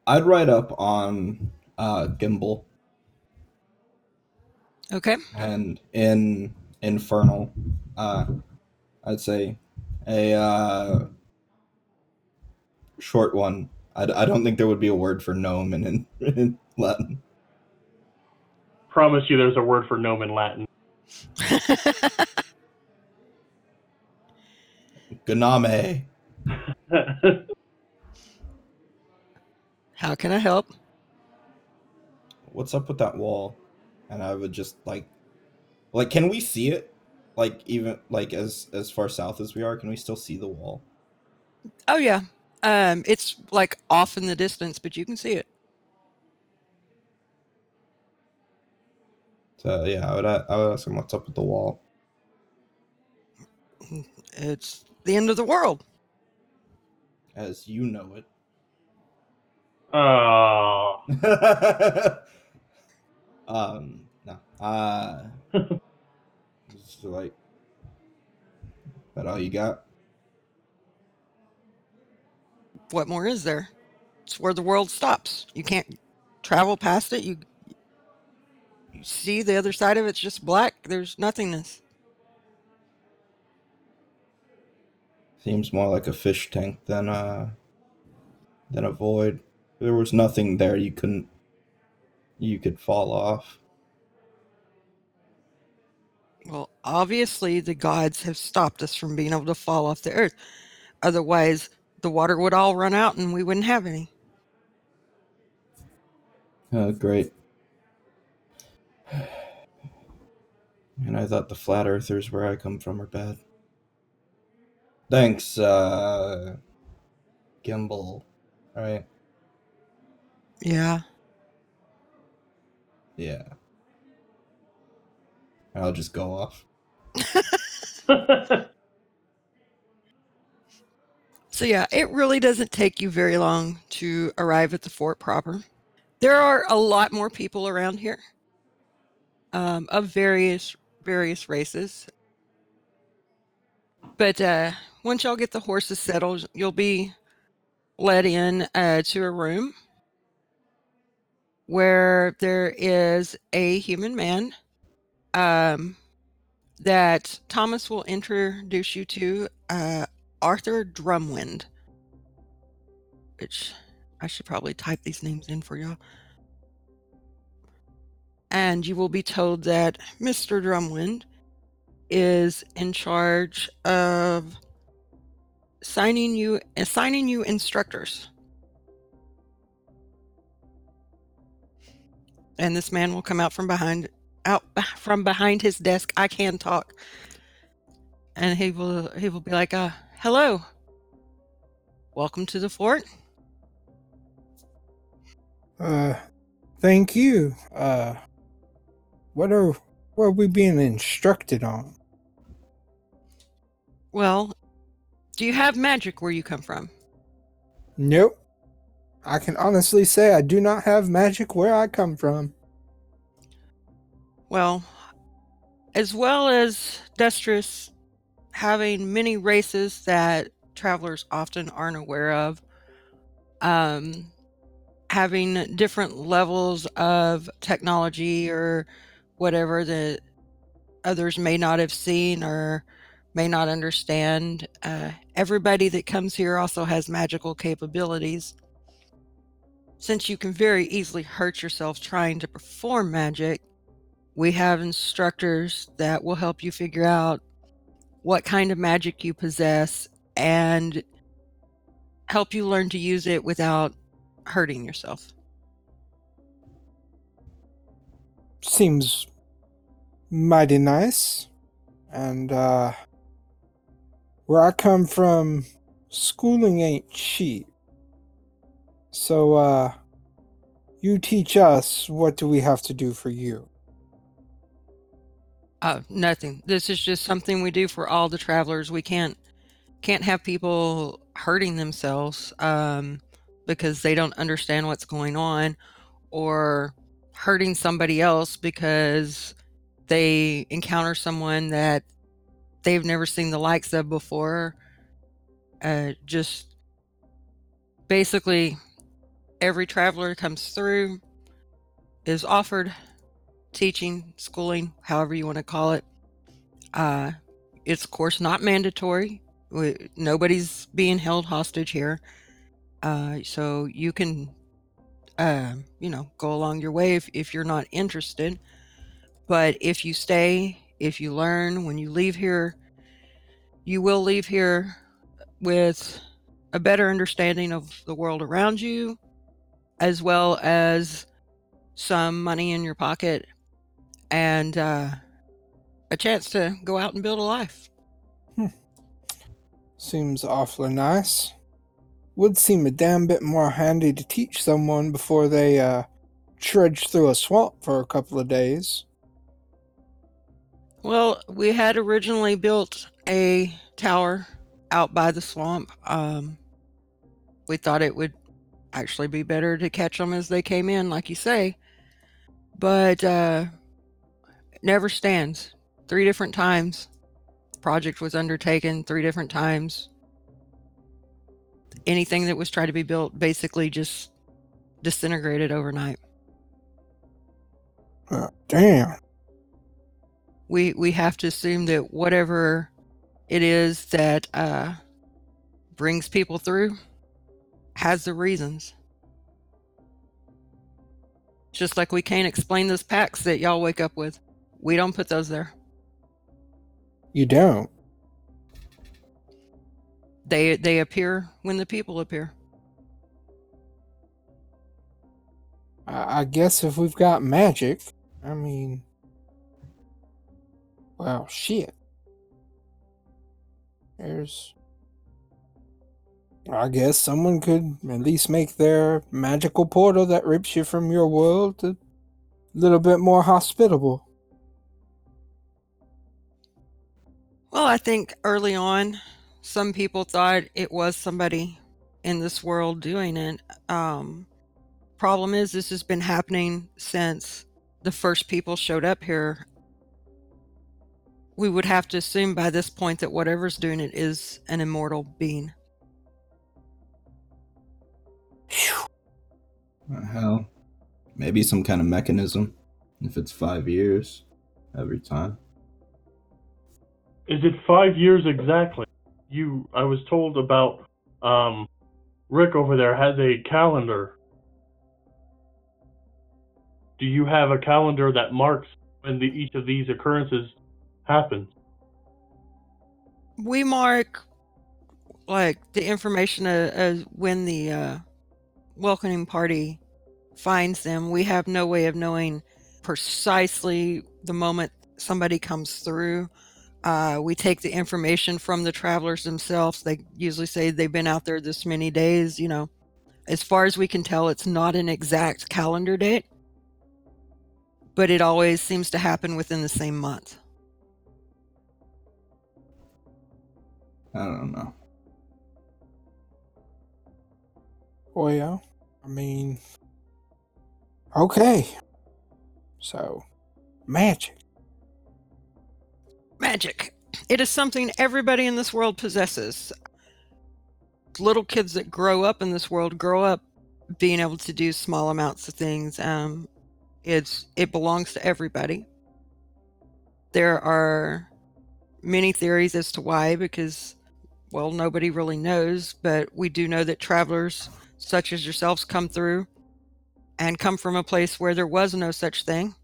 I'd write up on uh, Gimbal Okay. and in Infernal. Uh, I'd say a uh, short one. I, I don't think there would be a word for gnome in, in, in Latin. Promise you, there's a word for gnome in Latin. Gname. How can I help? What's up with that wall? And I would just like, like, can we see it? Like even like as as far south as we are, can we still see the wall? Oh yeah. Um, it's like off in the distance, but you can see it. So yeah, I would I would ask him what's up with the wall. It's the end of the world. as you know it. Oh. um, no. Uh, just like, that all you got? What more is there? It's where the world stops. You can't travel past it. You, you see the other side of it's just black. There's nothingness. Seems more like a fish tank than a than a void. There was nothing there you couldn't you could fall off. Well, obviously the gods have stopped us from being able to fall off the earth. Otherwise, the water would all run out and we wouldn't have any. Uh, great. And I thought the flat earthers where I come from are bad. Thanks, uh Gimbal. Right? Yeah. Yeah. I'll just go off. So yeah, it really doesn't take you very long to arrive at the fort proper. There are a lot more people around here, um, of various various races. But uh, once y'all get the horses settled, you'll be led in uh, to a room where there is a human man um, that Thomas will introduce you to. Uh, Arthur Drumwind, which I should probably type these names in for y'all. And you will be told that Mr. Drumwind is in charge of signing you assigning you instructors. And this man will come out from behind out from behind his desk. I can talk. And he will he will be like, uh, hello. Welcome to the fort. Uh, thank you. Uh, what are what are we being instructed on? Well, do you have magic where you come from? Nope. I can honestly say I do not have magic where I come from. Well, as well as Destris having many races that travelers often aren't aware of, um, having different levels of technology or whatever that others may not have seen or may not understand. Uh, everybody that comes here also has magical capabilities. Since you can very easily hurt yourself trying to perform magic, we have instructors that will help you figure out what kind of magic you possess and help you learn to use it without hurting yourself. Seems mighty nice. And uh where I come from, schooling ain't cheap. So uh you teach us, what do we have to do for you? Uh, nothing. This is just something we do for all the travelers. We can't can't have people hurting themselves um, because they don't understand what's going on, or hurting somebody else because they encounter someone that they've never seen the likes of before. Uh, just basically, every traveler comes through is offered teaching, schooling, however you want to call it. Uh, it's of course not mandatory. We, nobody's being held hostage here, uh, so you can, uh, you know, go along your way if if you're not interested. But if you stay, if you learn, when you leave here, you will leave here with a better understanding of the world around you, as well as some money in your pocket and uh, a chance to go out and build a life. Hmm. Seems awfully nice. Would seem a damn bit more handy to teach someone before they uh, trudge through a swamp for a couple of days. Well, we had originally built a tower out by the swamp. Um, we thought it would actually be better to catch them as they came in, like you say. But uh, never stands. Three different times, the project was undertaken. Three different times, anything that was tried to be built basically just disintegrated overnight. Uh, damn. We we have to assume that whatever it is that uh, brings people through has the reasons. Just like we can't explain those packs that y'all wake up with, we don't put those there. You don't. They they appear when the people appear. I, I guess if we've got magic, I mean. Well, shit. There's. I guess someone could at least make their magical portal that rips you from your world a little bit more hospitable. Well, I think early on, some people thought it was somebody in this world doing it. Um, problem is, this has been happening since the first people showed up here. We would have to assume by this point that whatever's doing it is an immortal being. Hell, maybe some kind of mechanism. If it's five years every time. Is it five years exactly? You, I was told about, um, Rick over there has a calendar. Do you have a calendar that marks when the, each of these occurrences happens? We mark like the information as when the uh, welcoming party finds them. We have no way of knowing precisely the moment somebody comes through. Uh, we take the information from the travelers themselves. They usually say they've been out there this many days. You know, as far as we can tell, it's not an exact calendar date, but it always seems to happen within the same month. I don't know. Well, yeah. I mean. Okay. So, magic. Magic. It is something everybody in this world possesses. Little kids that grow up in this world grow up being able to do small amounts of things. Um, it's it belongs to everybody. There are many theories as to why, because well, nobody really knows, but we do know that travelers such as yourselves come through and come from a place where there was no such thing.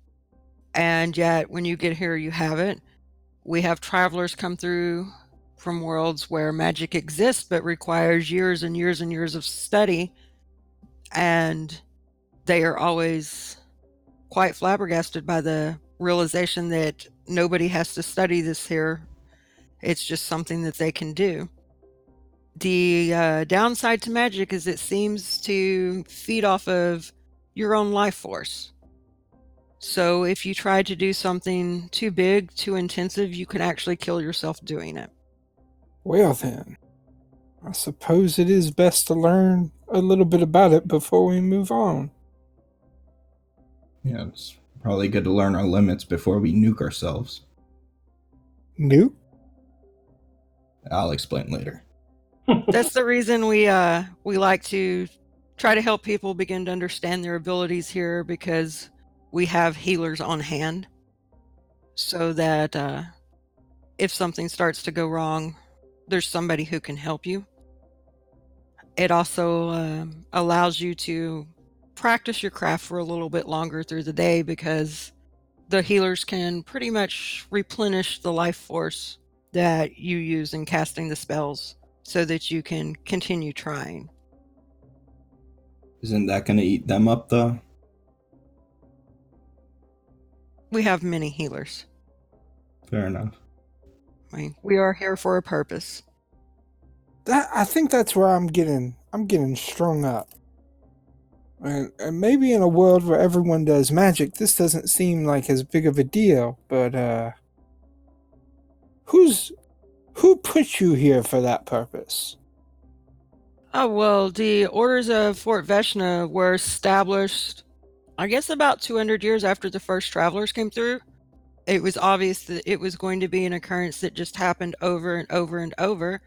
And yet, when you get here, you have it. We have travelers come through from worlds where magic exists but requires years and years and years of study. And they are always quite flabbergasted by the realization that nobody has to study this here. It's just something that they can do. The uh, downside to magic is it seems to feed off of your own life force. So if you try to do something too big, too intensive, you can actually kill yourself doing it. Well, then. I suppose it is best to learn a little bit about it before we move on. Yeah, it's probably good to learn our limits before we nuke ourselves. Nuke? I'll explain later. That's the reason we uh we like to try to help people begin to understand their abilities here because we have healers on hand so that uh, if something starts to go wrong, there's somebody who can help you. It also um, allows you to practice your craft for a little bit longer through the day because the healers can pretty much replenish the life force that you use in casting the spells so that you can continue trying. Isn't that gonna eat them up though? We have many healers. Fair enough. I mean, we are here for a purpose. That I think that's where I'm getting I'm getting strung up. And, and maybe in a world where everyone does magic, this doesn't seem like as big of a deal. But uh, who's who put you here for that purpose? Oh, well, the orders of Fort Veshna were established, I guess, about 200 years after the first travelers came through. It was obvious that it was going to be an occurrence that just happened over and over and over.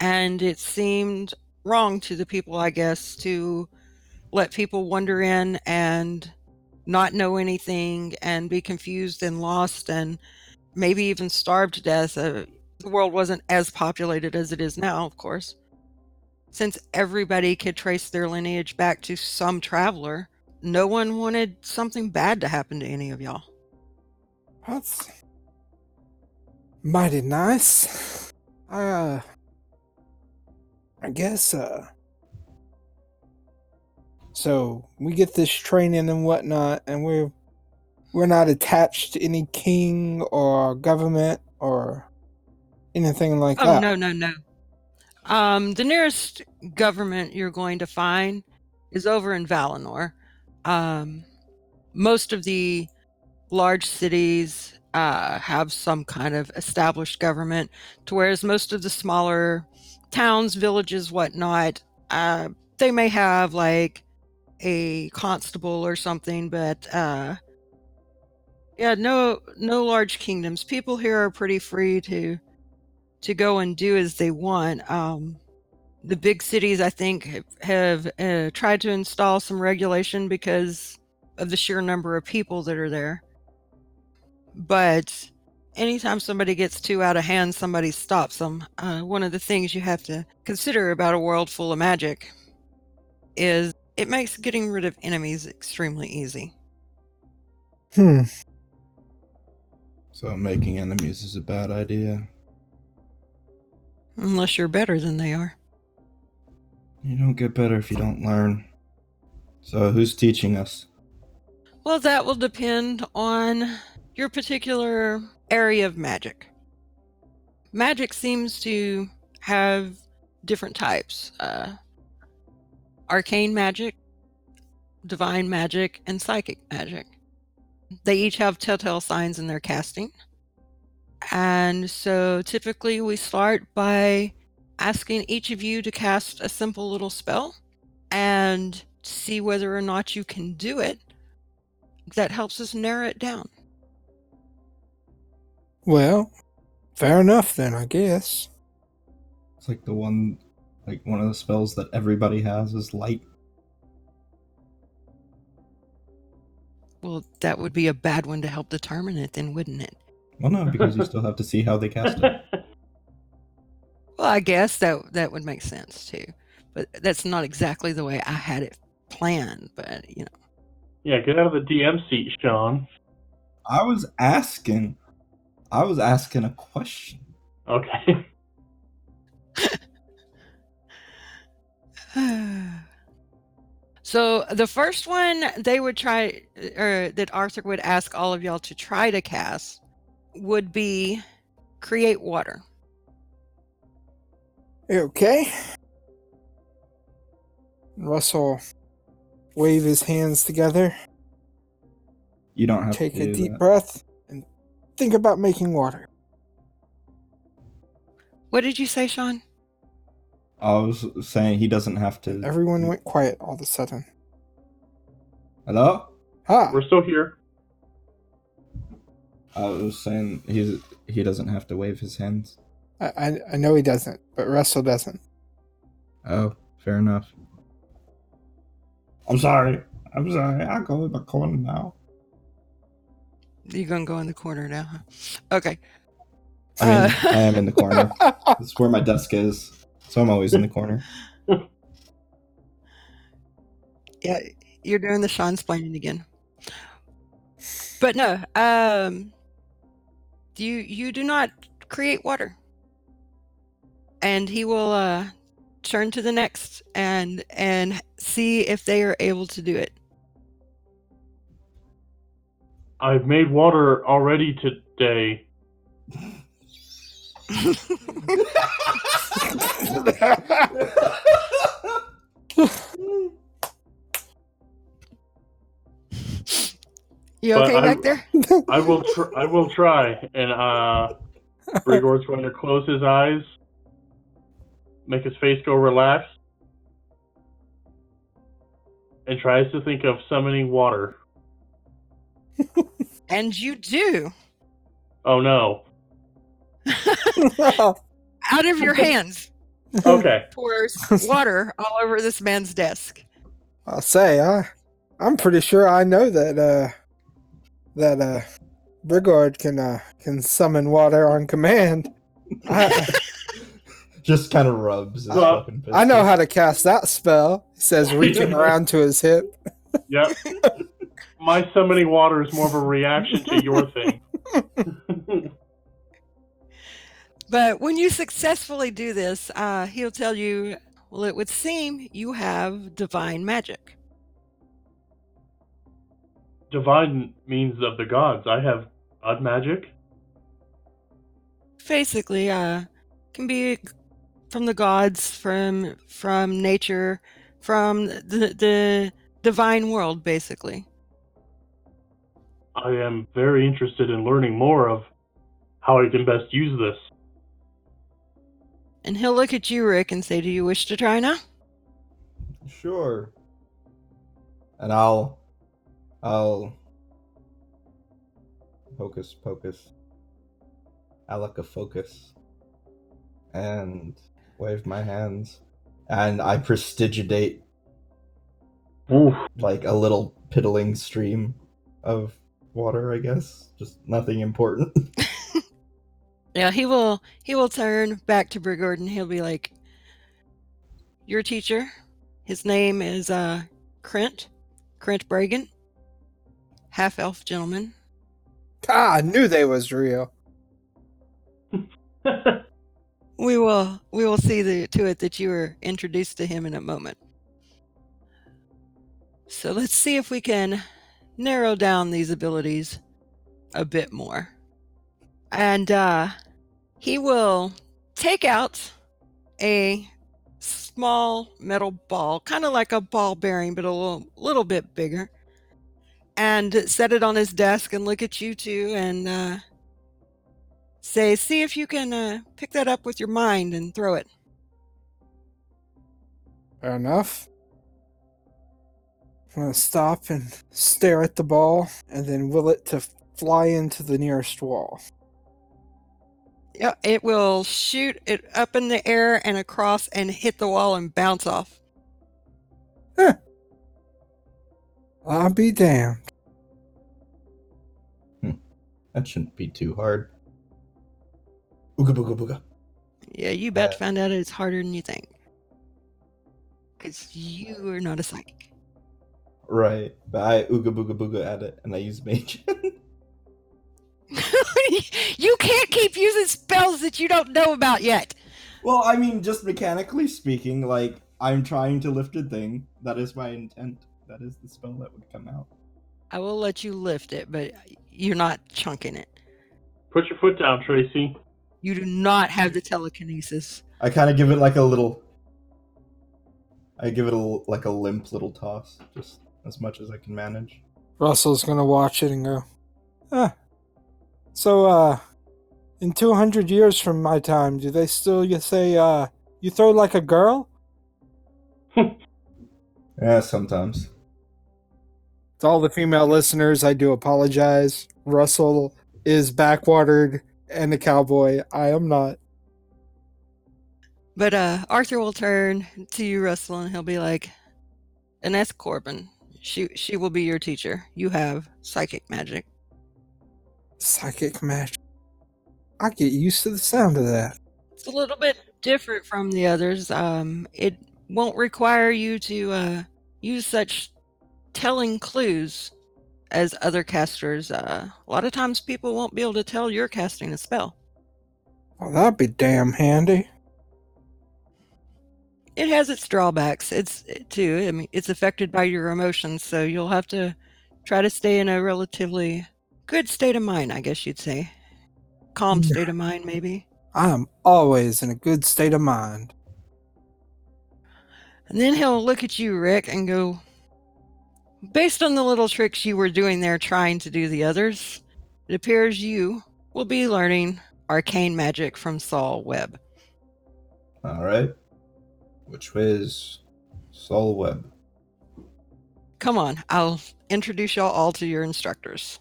And it seemed wrong to the people, I guess, to let people wander in and not know anything and be confused and lost and maybe even starve to death. Uh, the world wasn't as populated as it is now, of course since everybody could trace their lineage back to some traveler, no one wanted something bad to happen to any of y'all. That's mighty nice. Uh, I guess. Uh, so we get this training and whatnot, and we're we're not attached to any king or government or anything like Oh, that. no, no, no. Um, the nearest government you're going to find is over in Valinor. Um, most of the large cities uh, have some kind of established government, to whereas most of the smaller towns, villages, whatnot, uh, they may have like a constable or something, but uh, yeah, no, no large kingdoms. People here are pretty free to to go and do as they want. Um, the big cities, I think, have, have uh, tried to install some regulation because of the sheer number of people that are there. But anytime somebody gets too out of hand, somebody stops them. Uh, one of the things you have to consider about a world full of magic is it makes getting rid of enemies extremely easy. Hmm. So making enemies is a bad idea. Unless you're better than they are. You don't get better if you don't learn. So who's teaching us? Well, that will depend on your particular area of magic. Magic seems to have different types uh, arcane magic, divine magic, and psychic magic. They each have telltale signs in their casting. And so typically we start by asking each of you to cast a simple little spell and see whether or not you can do it that helps us narrow it down. Well, fair enough then, I guess. It's like the one, like one of the spells that everybody has is light. Well, that would be a bad one to help determine it, then, wouldn't it? Well, no, because you still have to see how they cast it. Well, I guess that that would make sense too, but that's not exactly the way I had it planned. But you know, yeah, get out of the DM seat, Sean. I was asking. I was asking a question. Okay. so the first one they would try, or that Arthur would ask all of y'all to try to cast, would be create water. Okay. Russell wave his hands together, You don't have take to take a deep that. breath, and think about making water. What did you say, Sean? I was saying he doesn't have to. Everyone went quiet all of a sudden. Hello. Ah, We're still here. I was saying he's he doesn't have to wave his hands. I, I, I know he doesn't, but Russell doesn't. Oh, fair enough. I'm sorry. I'm sorry. I'll go in the corner now. You're gonna go in the corner now. Huh? Okay. I mean, Uh. I am in the corner. That's where my desk is. So I'm always in the corner. Yeah, you're doing the Sean splaining again. But no, um, you you do not create water, and he will uh, turn to the next and and see if they are able to do it. I've made water already today. You okay I- back there? I will. Tr- I will try. And uh, Brigord's going to close his eyes, make his face go relaxed, and tries to think of summoning water. And you do Oh no. out of your hands Okay. pours water all over this man's desk. I'll say I, I'm pretty sure I know that uh, that uh, Brigord can uh, can summon water on command. I, Just kind of rubs. His Well, fucking I know how to cast that spell. He says, reaching around to his hip. Yep. My summoning water is more of a reaction to your thing. But when you successfully do this, uh, he'll tell you, well, it would seem you have divine magic. Divine means of the gods. I have god magic. Basically, uh, can be from the gods, from from nature, from the the divine world, basically. I am very interested in learning more of how I can best use this. And he'll look at you, Rick, and say, "Do you wish to try now?" Sure. And I'll, I'll, hocus pocus, alaka focus, and wave my hands, and I prestidigitate Oof. like a little piddling stream of water. I guess just nothing important. Yeah, he will. He will turn back to Brigord, and he'll be like, "Your teacher, his name is uh, Krent, Krent Bragan, half elf gentleman. Ah, I knew they was real. We will. We will see the, to it that you are introduced to him in a moment. So let's see if we can narrow down these abilities a bit more. And uh, he will take out a small metal ball, kind of like a ball bearing, but a little, little bit bigger, and set it on his desk and look at you two and uh, say, "See if you can uh, pick that up with your mind and throw it." Fair enough. I'm gonna stop and stare at the ball, and then will it to fly into the nearest wall. Yeah, it will shoot it up in the air and across and hit the wall and bounce off. I'll be damned. that shouldn't be too hard. Ooga booga booga. Yeah, you about to Uh, find out it's harder than you think. Because you are not a psychic. Right, but I ooga booga booga at it, and I use mage. you can't keep using spells that you don't know about yet. Well, I mean, just mechanically speaking, like I'm trying to lift a thing. That is my intent. That is the spell that would come out. I will let you lift it, but you're not chunking it. Put your foot down, Tracy. You do not have the telekinesis. I kind of give it like a little. I give it a l- like a limp little toss, just as much as I can manage. Russell's gonna watch it and go, ah. So, uh, in 200 years from my time, do they still you say, uh, you throw like a girl? Yeah, sometimes. To all the female listeners, I do apologize. Russell is backwatered and a cowboy. I am not. But uh, Arthur will turn to you, Russell, and he'll be like, Ines Corbin. She she will be your teacher. You have psychic magic. Psychic magic. I get used to the sound of that. It's a little bit different from the others. Um, it won't require you to uh, use such telling clues as other casters. Uh, a lot of times, people won't be able to tell you're casting a spell. Well, that'd be damn handy. It has its drawbacks. It's too. I mean, it's affected by your emotions, so you'll have to try to stay in a relatively good state of mind. I guess you'd say, calm state of mind, maybe. I'm always in a good state of mind. And then he'll look at you, Rick, and go, Based on the little tricks you were doing there trying to do the others, it appears you will be learning arcane magic from Saul Webb. All right. Which way is Saul Webb? Come on, I'll introduce y'all all to your instructors.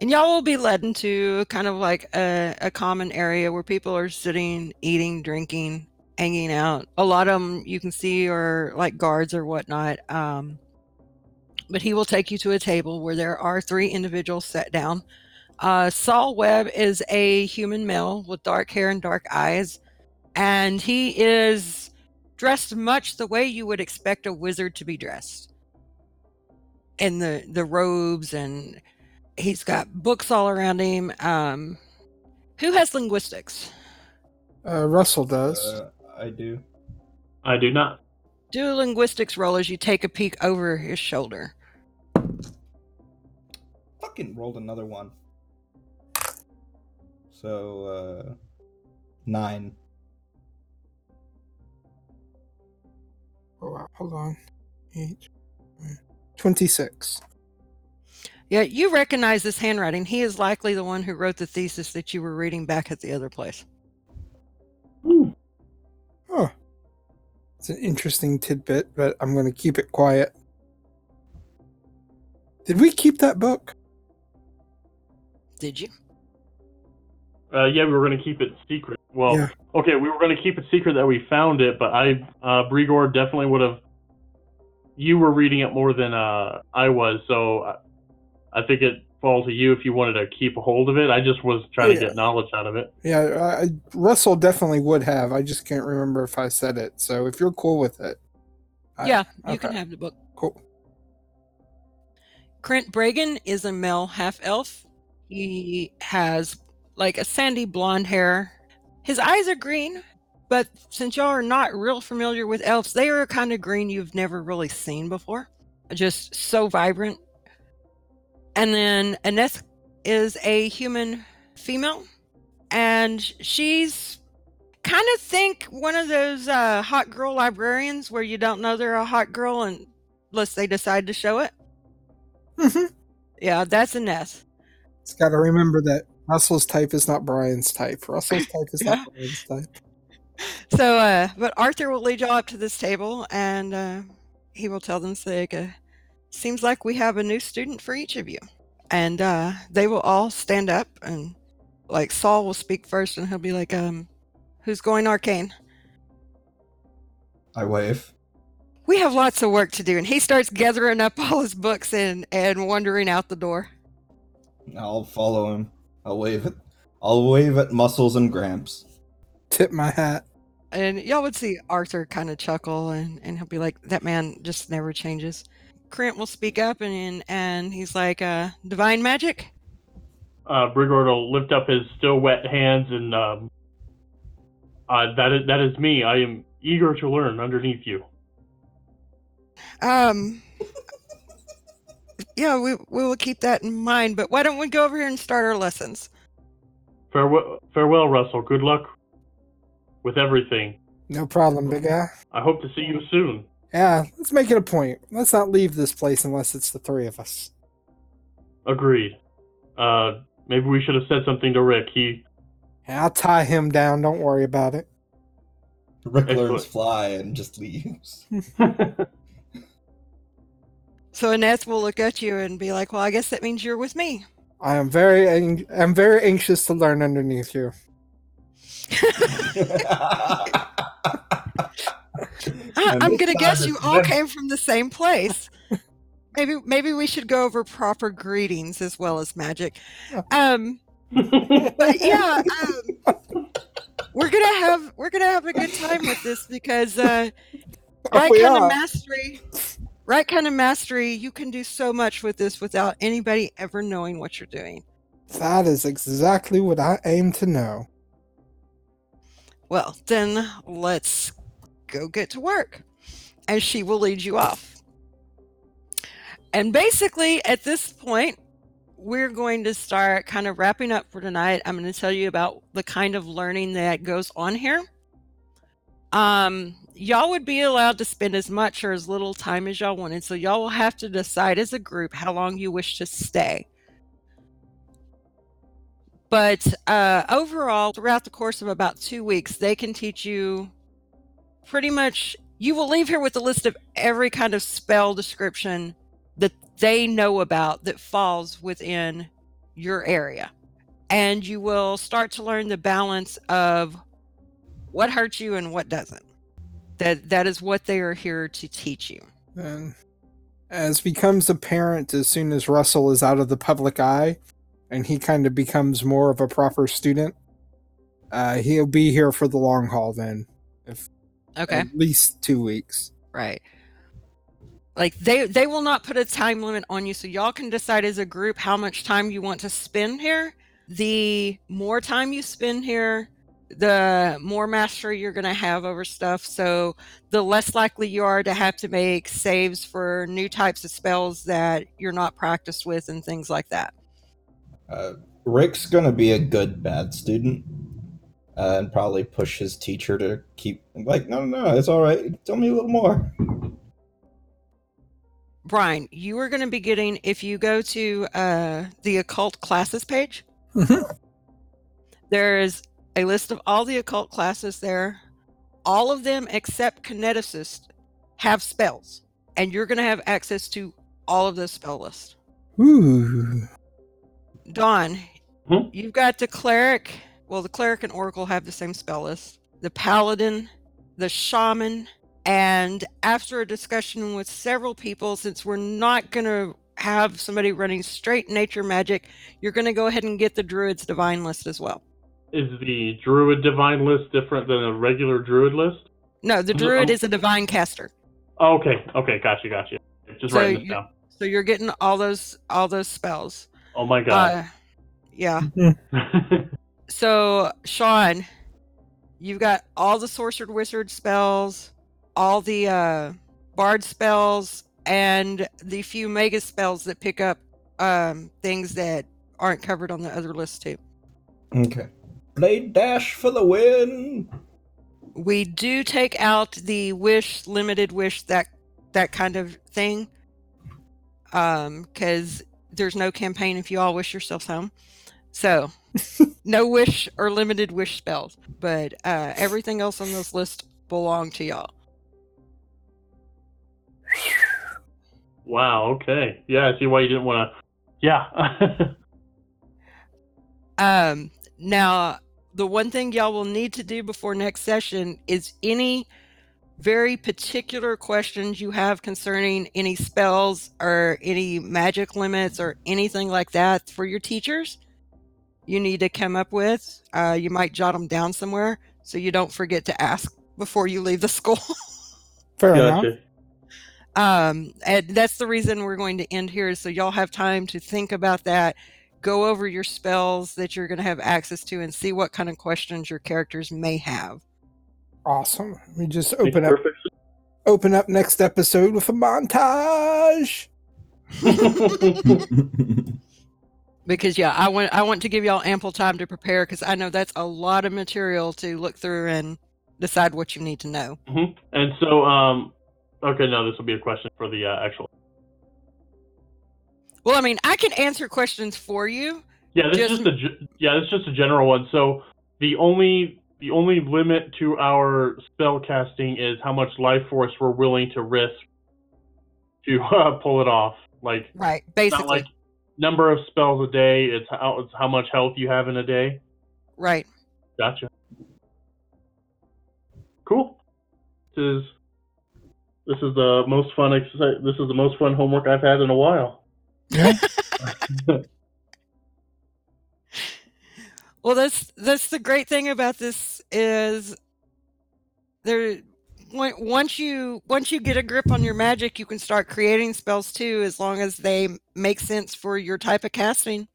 And y'all will be led into kind of like a, a common area where people are sitting, eating, drinking, hanging out. A lot of them you can see are like guards or whatnot. Um, but he will take you to a table where there are three individuals set down. Uh, Saul Webb is a human male with dark hair and dark eyes, and he is dressed much the way you would expect a wizard to be dressed. In the the robes, and he's got books all around him. Um, who has linguistics? Uh, Russell does. Uh, I do. I do not. Do a linguistics roll as you take a peek over his shoulder. Fucking rolled another one. So, uh, nine. oh, wow, hold on. Eight, 26. Yeah, you recognize this handwriting. He is likely the one who wrote the thesis that you were reading back at the other place. Ooh. Oh. It's an interesting tidbit, but I'm going to keep it quiet. Did we keep that book? Did you? Uh, yeah, we were going to keep it secret. Well, Yeah. okay, we were going to keep it secret that we found it, but I, uh, Brigord definitely would have. You were reading it more than uh, I was, so I, I think it falls to you if you wanted to keep a hold of it. I just was trying to get knowledge out of it. Yeah, I, Russell definitely would have. I just can't remember if I said it. So if you're cool with it. I- yeah, you can have the book. Cool. Krent Bragan is a male half elf. He has like a sandy blonde hair. His eyes are green, but since y'all are not real familiar with elves, they are a kind of green you've never really seen before. Just so vibrant. And then Aneth is a human female, and she's kind of think one of those uh, hot girl librarians where you don't know they're a hot girl unless they decide to show it. Mhm. Yeah, that's Aneth. It's got to remember that Russell's type is not Brian's type. Russell's type is not Brian's type. So, uh, but Arthur will lead y'all up to this table, and uh, he will tell them, say, like, uh, "Seems like we have a new student for each of you," and uh, they will all stand up, and like Saul will speak first, and he'll be like, "Um, who's going arcane?" I wave. We have lots of work to do, and he starts gathering up all his books and and wandering out the door. I'll follow him. I'll wave it. I'll wave at Muscles and Gramps. Tip my hat. And y'all would see Arthur kind of chuckle and, and he'll be like, that man just never changes. Krent will speak up and and he's like, uh, divine magic? Uh, Brigord will lift up his still wet hands and um, uh, that is that is me. I am eager to learn underneath you. Um, yeah, we, we will keep that in mind, but why don't we go over here and start our lessons? Farewell, farewell, Russell. Good luck with everything. No problem, big guy. I hope to see you soon. Yeah, let's make it a point. Let's not leave this place unless it's the three of us. Agreed. Uh, maybe we should have said something to Rick. He I'll tie him down. Don't worry about it. Rick learns fly and just leaves. So Annette will look at you and be like, well, I guess that means you're with me. I am very, ang- I'm very anxious to learn underneath you. I, I'm gonna guess you all came from the same place. maybe maybe we should go over proper greetings as well as magic. Um, but yeah, um, we're gonna have we're gonna have a good time with this because uh, Oh, right we kind of are. mastery, right kind of mastery. You can do so much with this without anybody ever knowing what you're doing. That is exactly what I aim to know. Well, then let's go get to work. And she will lead you off. And basically, at this point, we're going to start kind of wrapping up for tonight. I'm going to tell you about the kind of learning that goes on here. Um, y'all would be allowed to spend as much or as little time as y'all wanted. So y'all will have to decide as a group how long you wish to stay. But uh, overall, throughout the course of about two weeks, they can teach you pretty much. You will leave here with a list of every kind of spell description that they know about that falls within your area. And you will start to learn the balance of what hurts you and what doesn't. That that is what they are here to teach you. And as becomes apparent as soon as Russell is out of the public eye and he kind of becomes more of a proper student, uh, he'll be here for the long haul then. If Okay. At least two weeks. Right. Like they they will not put a time limit on you, so y'all can decide as a group how much time you want to spend here. The more time you spend here, the more mastery you're going to have over stuff. So the less likely you are to have to make saves for new types of spells that you're not practiced with and things like that. Uh, Rick's gonna be a good bad student, uh, and probably push his teacher to keep like, no, no, no, it's all right. Tell me a little more. Brian, you are going to be getting if you go to uh, the occult classes page. Mhm. There is a list of all the occult classes there. All of them except kineticist have spells, and you're going to have access to all of those spell lists. Ooh. Dawn, Hmm? you've got the cleric. Well, the cleric and oracle have the same spell list. The paladin, the shaman, and after a discussion with several people, since we're not going to have somebody running straight nature magic, you're going to go ahead and get the druid's divine list as well. Is the druid divine list different than a regular druid list? No, the druid is a divine caster. Oh, okay, okay, gotcha, gotcha. Just So writing this you- down. So you're getting all those all those spells. Oh my god. Uh, yeah. So Sean, you've got all the sorcerer wizard spells, all the uh, bard spells, and the few magus spells that pick up um, things that aren't covered on the other list too. Okay. Blade dash for the win. We do take out the wish, limited wish, that that kind of thing, um, because there's no campaign if you all wish yourselves home. So, no wish or limited wish spells, but uh, everything else on this list belong to y'all. wow. Okay. Yeah. I see why you didn't want to. Yeah. Um, now, the one thing y'all will need to do before next session is any very particular questions you have concerning any spells or any magic limits or anything like that for your teachers. You need to come up with. Uh, you might jot them down somewhere so you don't forget to ask before you leave the school. Fair enough. um, and that's the reason we're going to end here, so y'all have time to think about that, go over your spells that you're going to have access to, and see what kind of questions your characters may have. Awesome. We just open up open up next episode with a montage. Because yeah, I want I want to give y'all ample time to prepare because I know that's a lot of material to look through and decide what you need to know. Mhm. And so, um, okay, now this will be a question for the uh, actual. Well, I mean, I can answer questions for you. Yeah, this is Just- just a yeah, this is just a general one. So the only the only limit to our spell casting is how much life force we're willing to risk to uh, pull it off. Like Right. Basically. not like number of spells a day. It's how it's how much health you have in a day. right. Gotcha. Cool. This is This is the most fun. Exercise. This is the most fun homework I've had in a while. Well, that's that's the great thing about this is there. Once you once you get a grip on your magic, you can start creating spells too, as long as they make sense for your type of casting.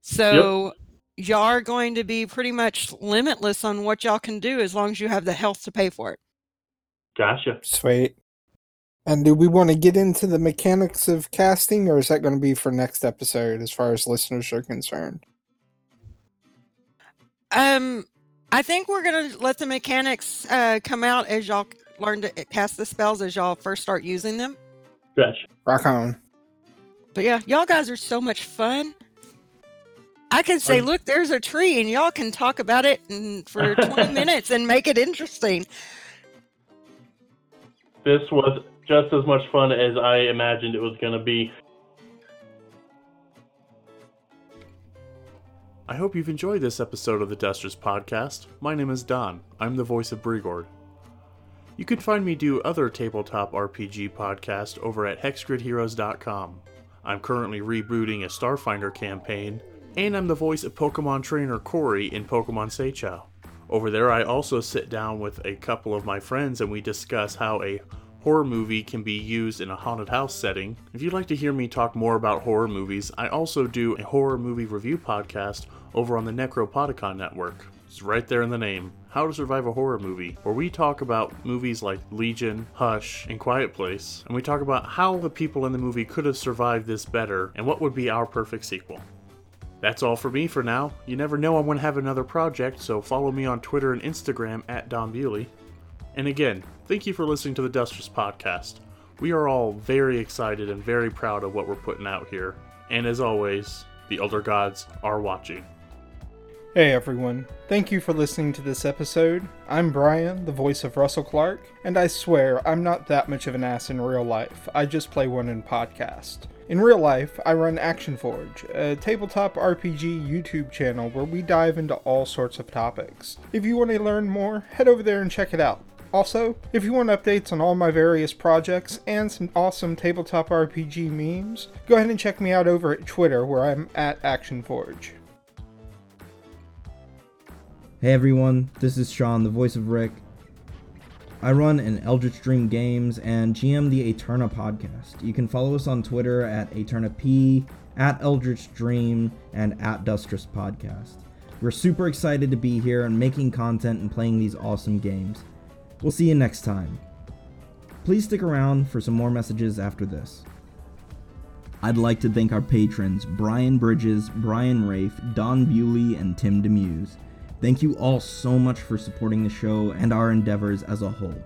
So y'all are going to be pretty much limitless on what y'all can do as long as you have the health to pay for it. Gotcha. Sweet. And do we want to get into the mechanics of casting, or is that going to be for next episode as far as listeners are concerned? Um, I think we're gonna let the mechanics uh, come out as y'all learn to cast the spells as y'all first start using them. Gotcha. Rock on. But yeah, y'all guys are so much fun. I can say, Um, look, there's a tree, and y'all can talk about it and, for 20 minutes and make it interesting. This was just as much fun as I imagined it was going to be. I hope you've enjoyed this episode of the Dusters Podcast. My name is Don. I'm the voice of Brigord. You can find me do other tabletop RPG podcasts over at hexgridheroes.com. I'm currently rebooting a Starfinder campaign, and I'm the voice of Pokemon trainer Corey in Pokemon Seichao. Over there, I also sit down with a couple of my friends and we discuss how a horror movie can be used in a haunted house setting. If you'd like to hear me talk more about horror movies, I also do a horror movie review podcast over on the Necropodicon Network. It's right there in the name How to Survive a Horror Movie, where we talk about movies like Legion, Hush, and Quiet Place, and we talk about how the people in the movie could have survived this better and what would be our perfect sequel. That's all for me for now. You never know I'm going to have another project, so follow me on Twitter and Instagram at Don Bewley. And again, thank you for listening to the Dusters Podcast. We are all very excited and very proud of what we're putting out here. And as always, the Elder Gods are watching. Hey everyone, thank you for listening to this episode. I'm Brian, the voice of Russell Clark, and I swear I'm not that much of an ass in real life, I just play one in podcast. In real life, I run Action Forge, a tabletop RPG YouTube channel where we dive into all sorts of topics. If you want to learn more, head over there and check it out. Also, if you want updates on all my various projects and some awesome tabletop RPG memes, go ahead and check me out over at Twitter where I'm at ActionForge. Hey everyone, this is Sean, the voice of Rick. I run an Eldritch Dream Games and GM the Eterna podcast. You can follow us on Twitter at EternaP, at Eldritch Dream, and at Dustress Podcast. We're super excited to be here and making content and playing these awesome games. We'll see you next time. Please stick around for some more messages after this. I'd like to thank our patrons Brian Bridges, Brian Rafe, Don Bewley, and Tim Demuse. Thank you all so much for supporting the show and our endeavors as a whole.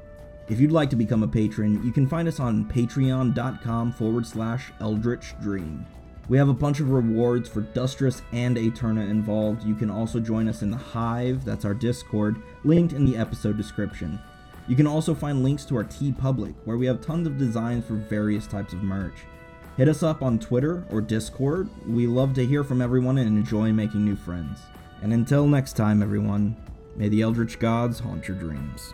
If you'd like to become a patron, you can find us on patreon.com forward slash eldritch dream. We have a bunch of rewards for Dustress and Aeterna involved. You can also join us in the Hive, that's our Discord, linked in the episode description. You can also find links to our TeePublic, where we have tons of designs for various types of merch. Hit us up on Twitter or Discord. We love to hear from everyone and enjoy making new friends. And until next time, everyone, may the Eldritch Gods haunt your dreams.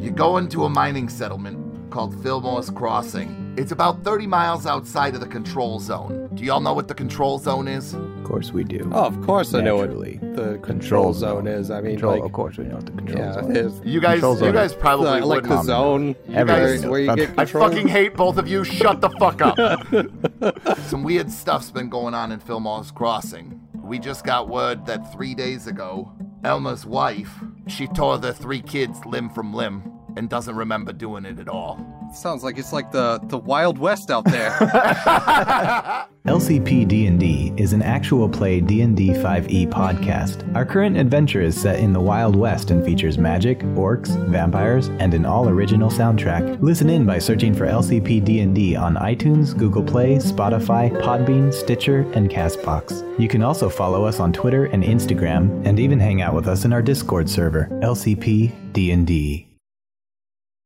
You go into a mining settlement called Fillmore's Crossing. It's about 30 miles outside of the control zone. Do y'all know what the control zone is? Of course we do. Oh, of course I know what the control zone is. I mean, Control, like, of course we know what the control yeah, zone is. You guys, Control you zone guys probably the, like the zone Everybody guys- knows. where you But- get I fucking hate both of you. Shut the fuck up. Some weird stuff's been going on in Fillmore's Crossing. We just got word that three days ago, Elma's wife, she tore the three kids limb from limb and doesn't remember doing it at all. Sounds like it's like the the Wild West out there. LCP D&D is an actual play D&D 5e E podcast. Our current adventure is set in the Wild West and features magic, orcs, vampires, and an all-original soundtrack. Listen in by searching for LCP D&D on iTunes, Google Play, Spotify, Podbean, Stitcher, and Castbox. You can also follow us on Twitter and Instagram and even hang out with us in our Discord server, LCP D&D.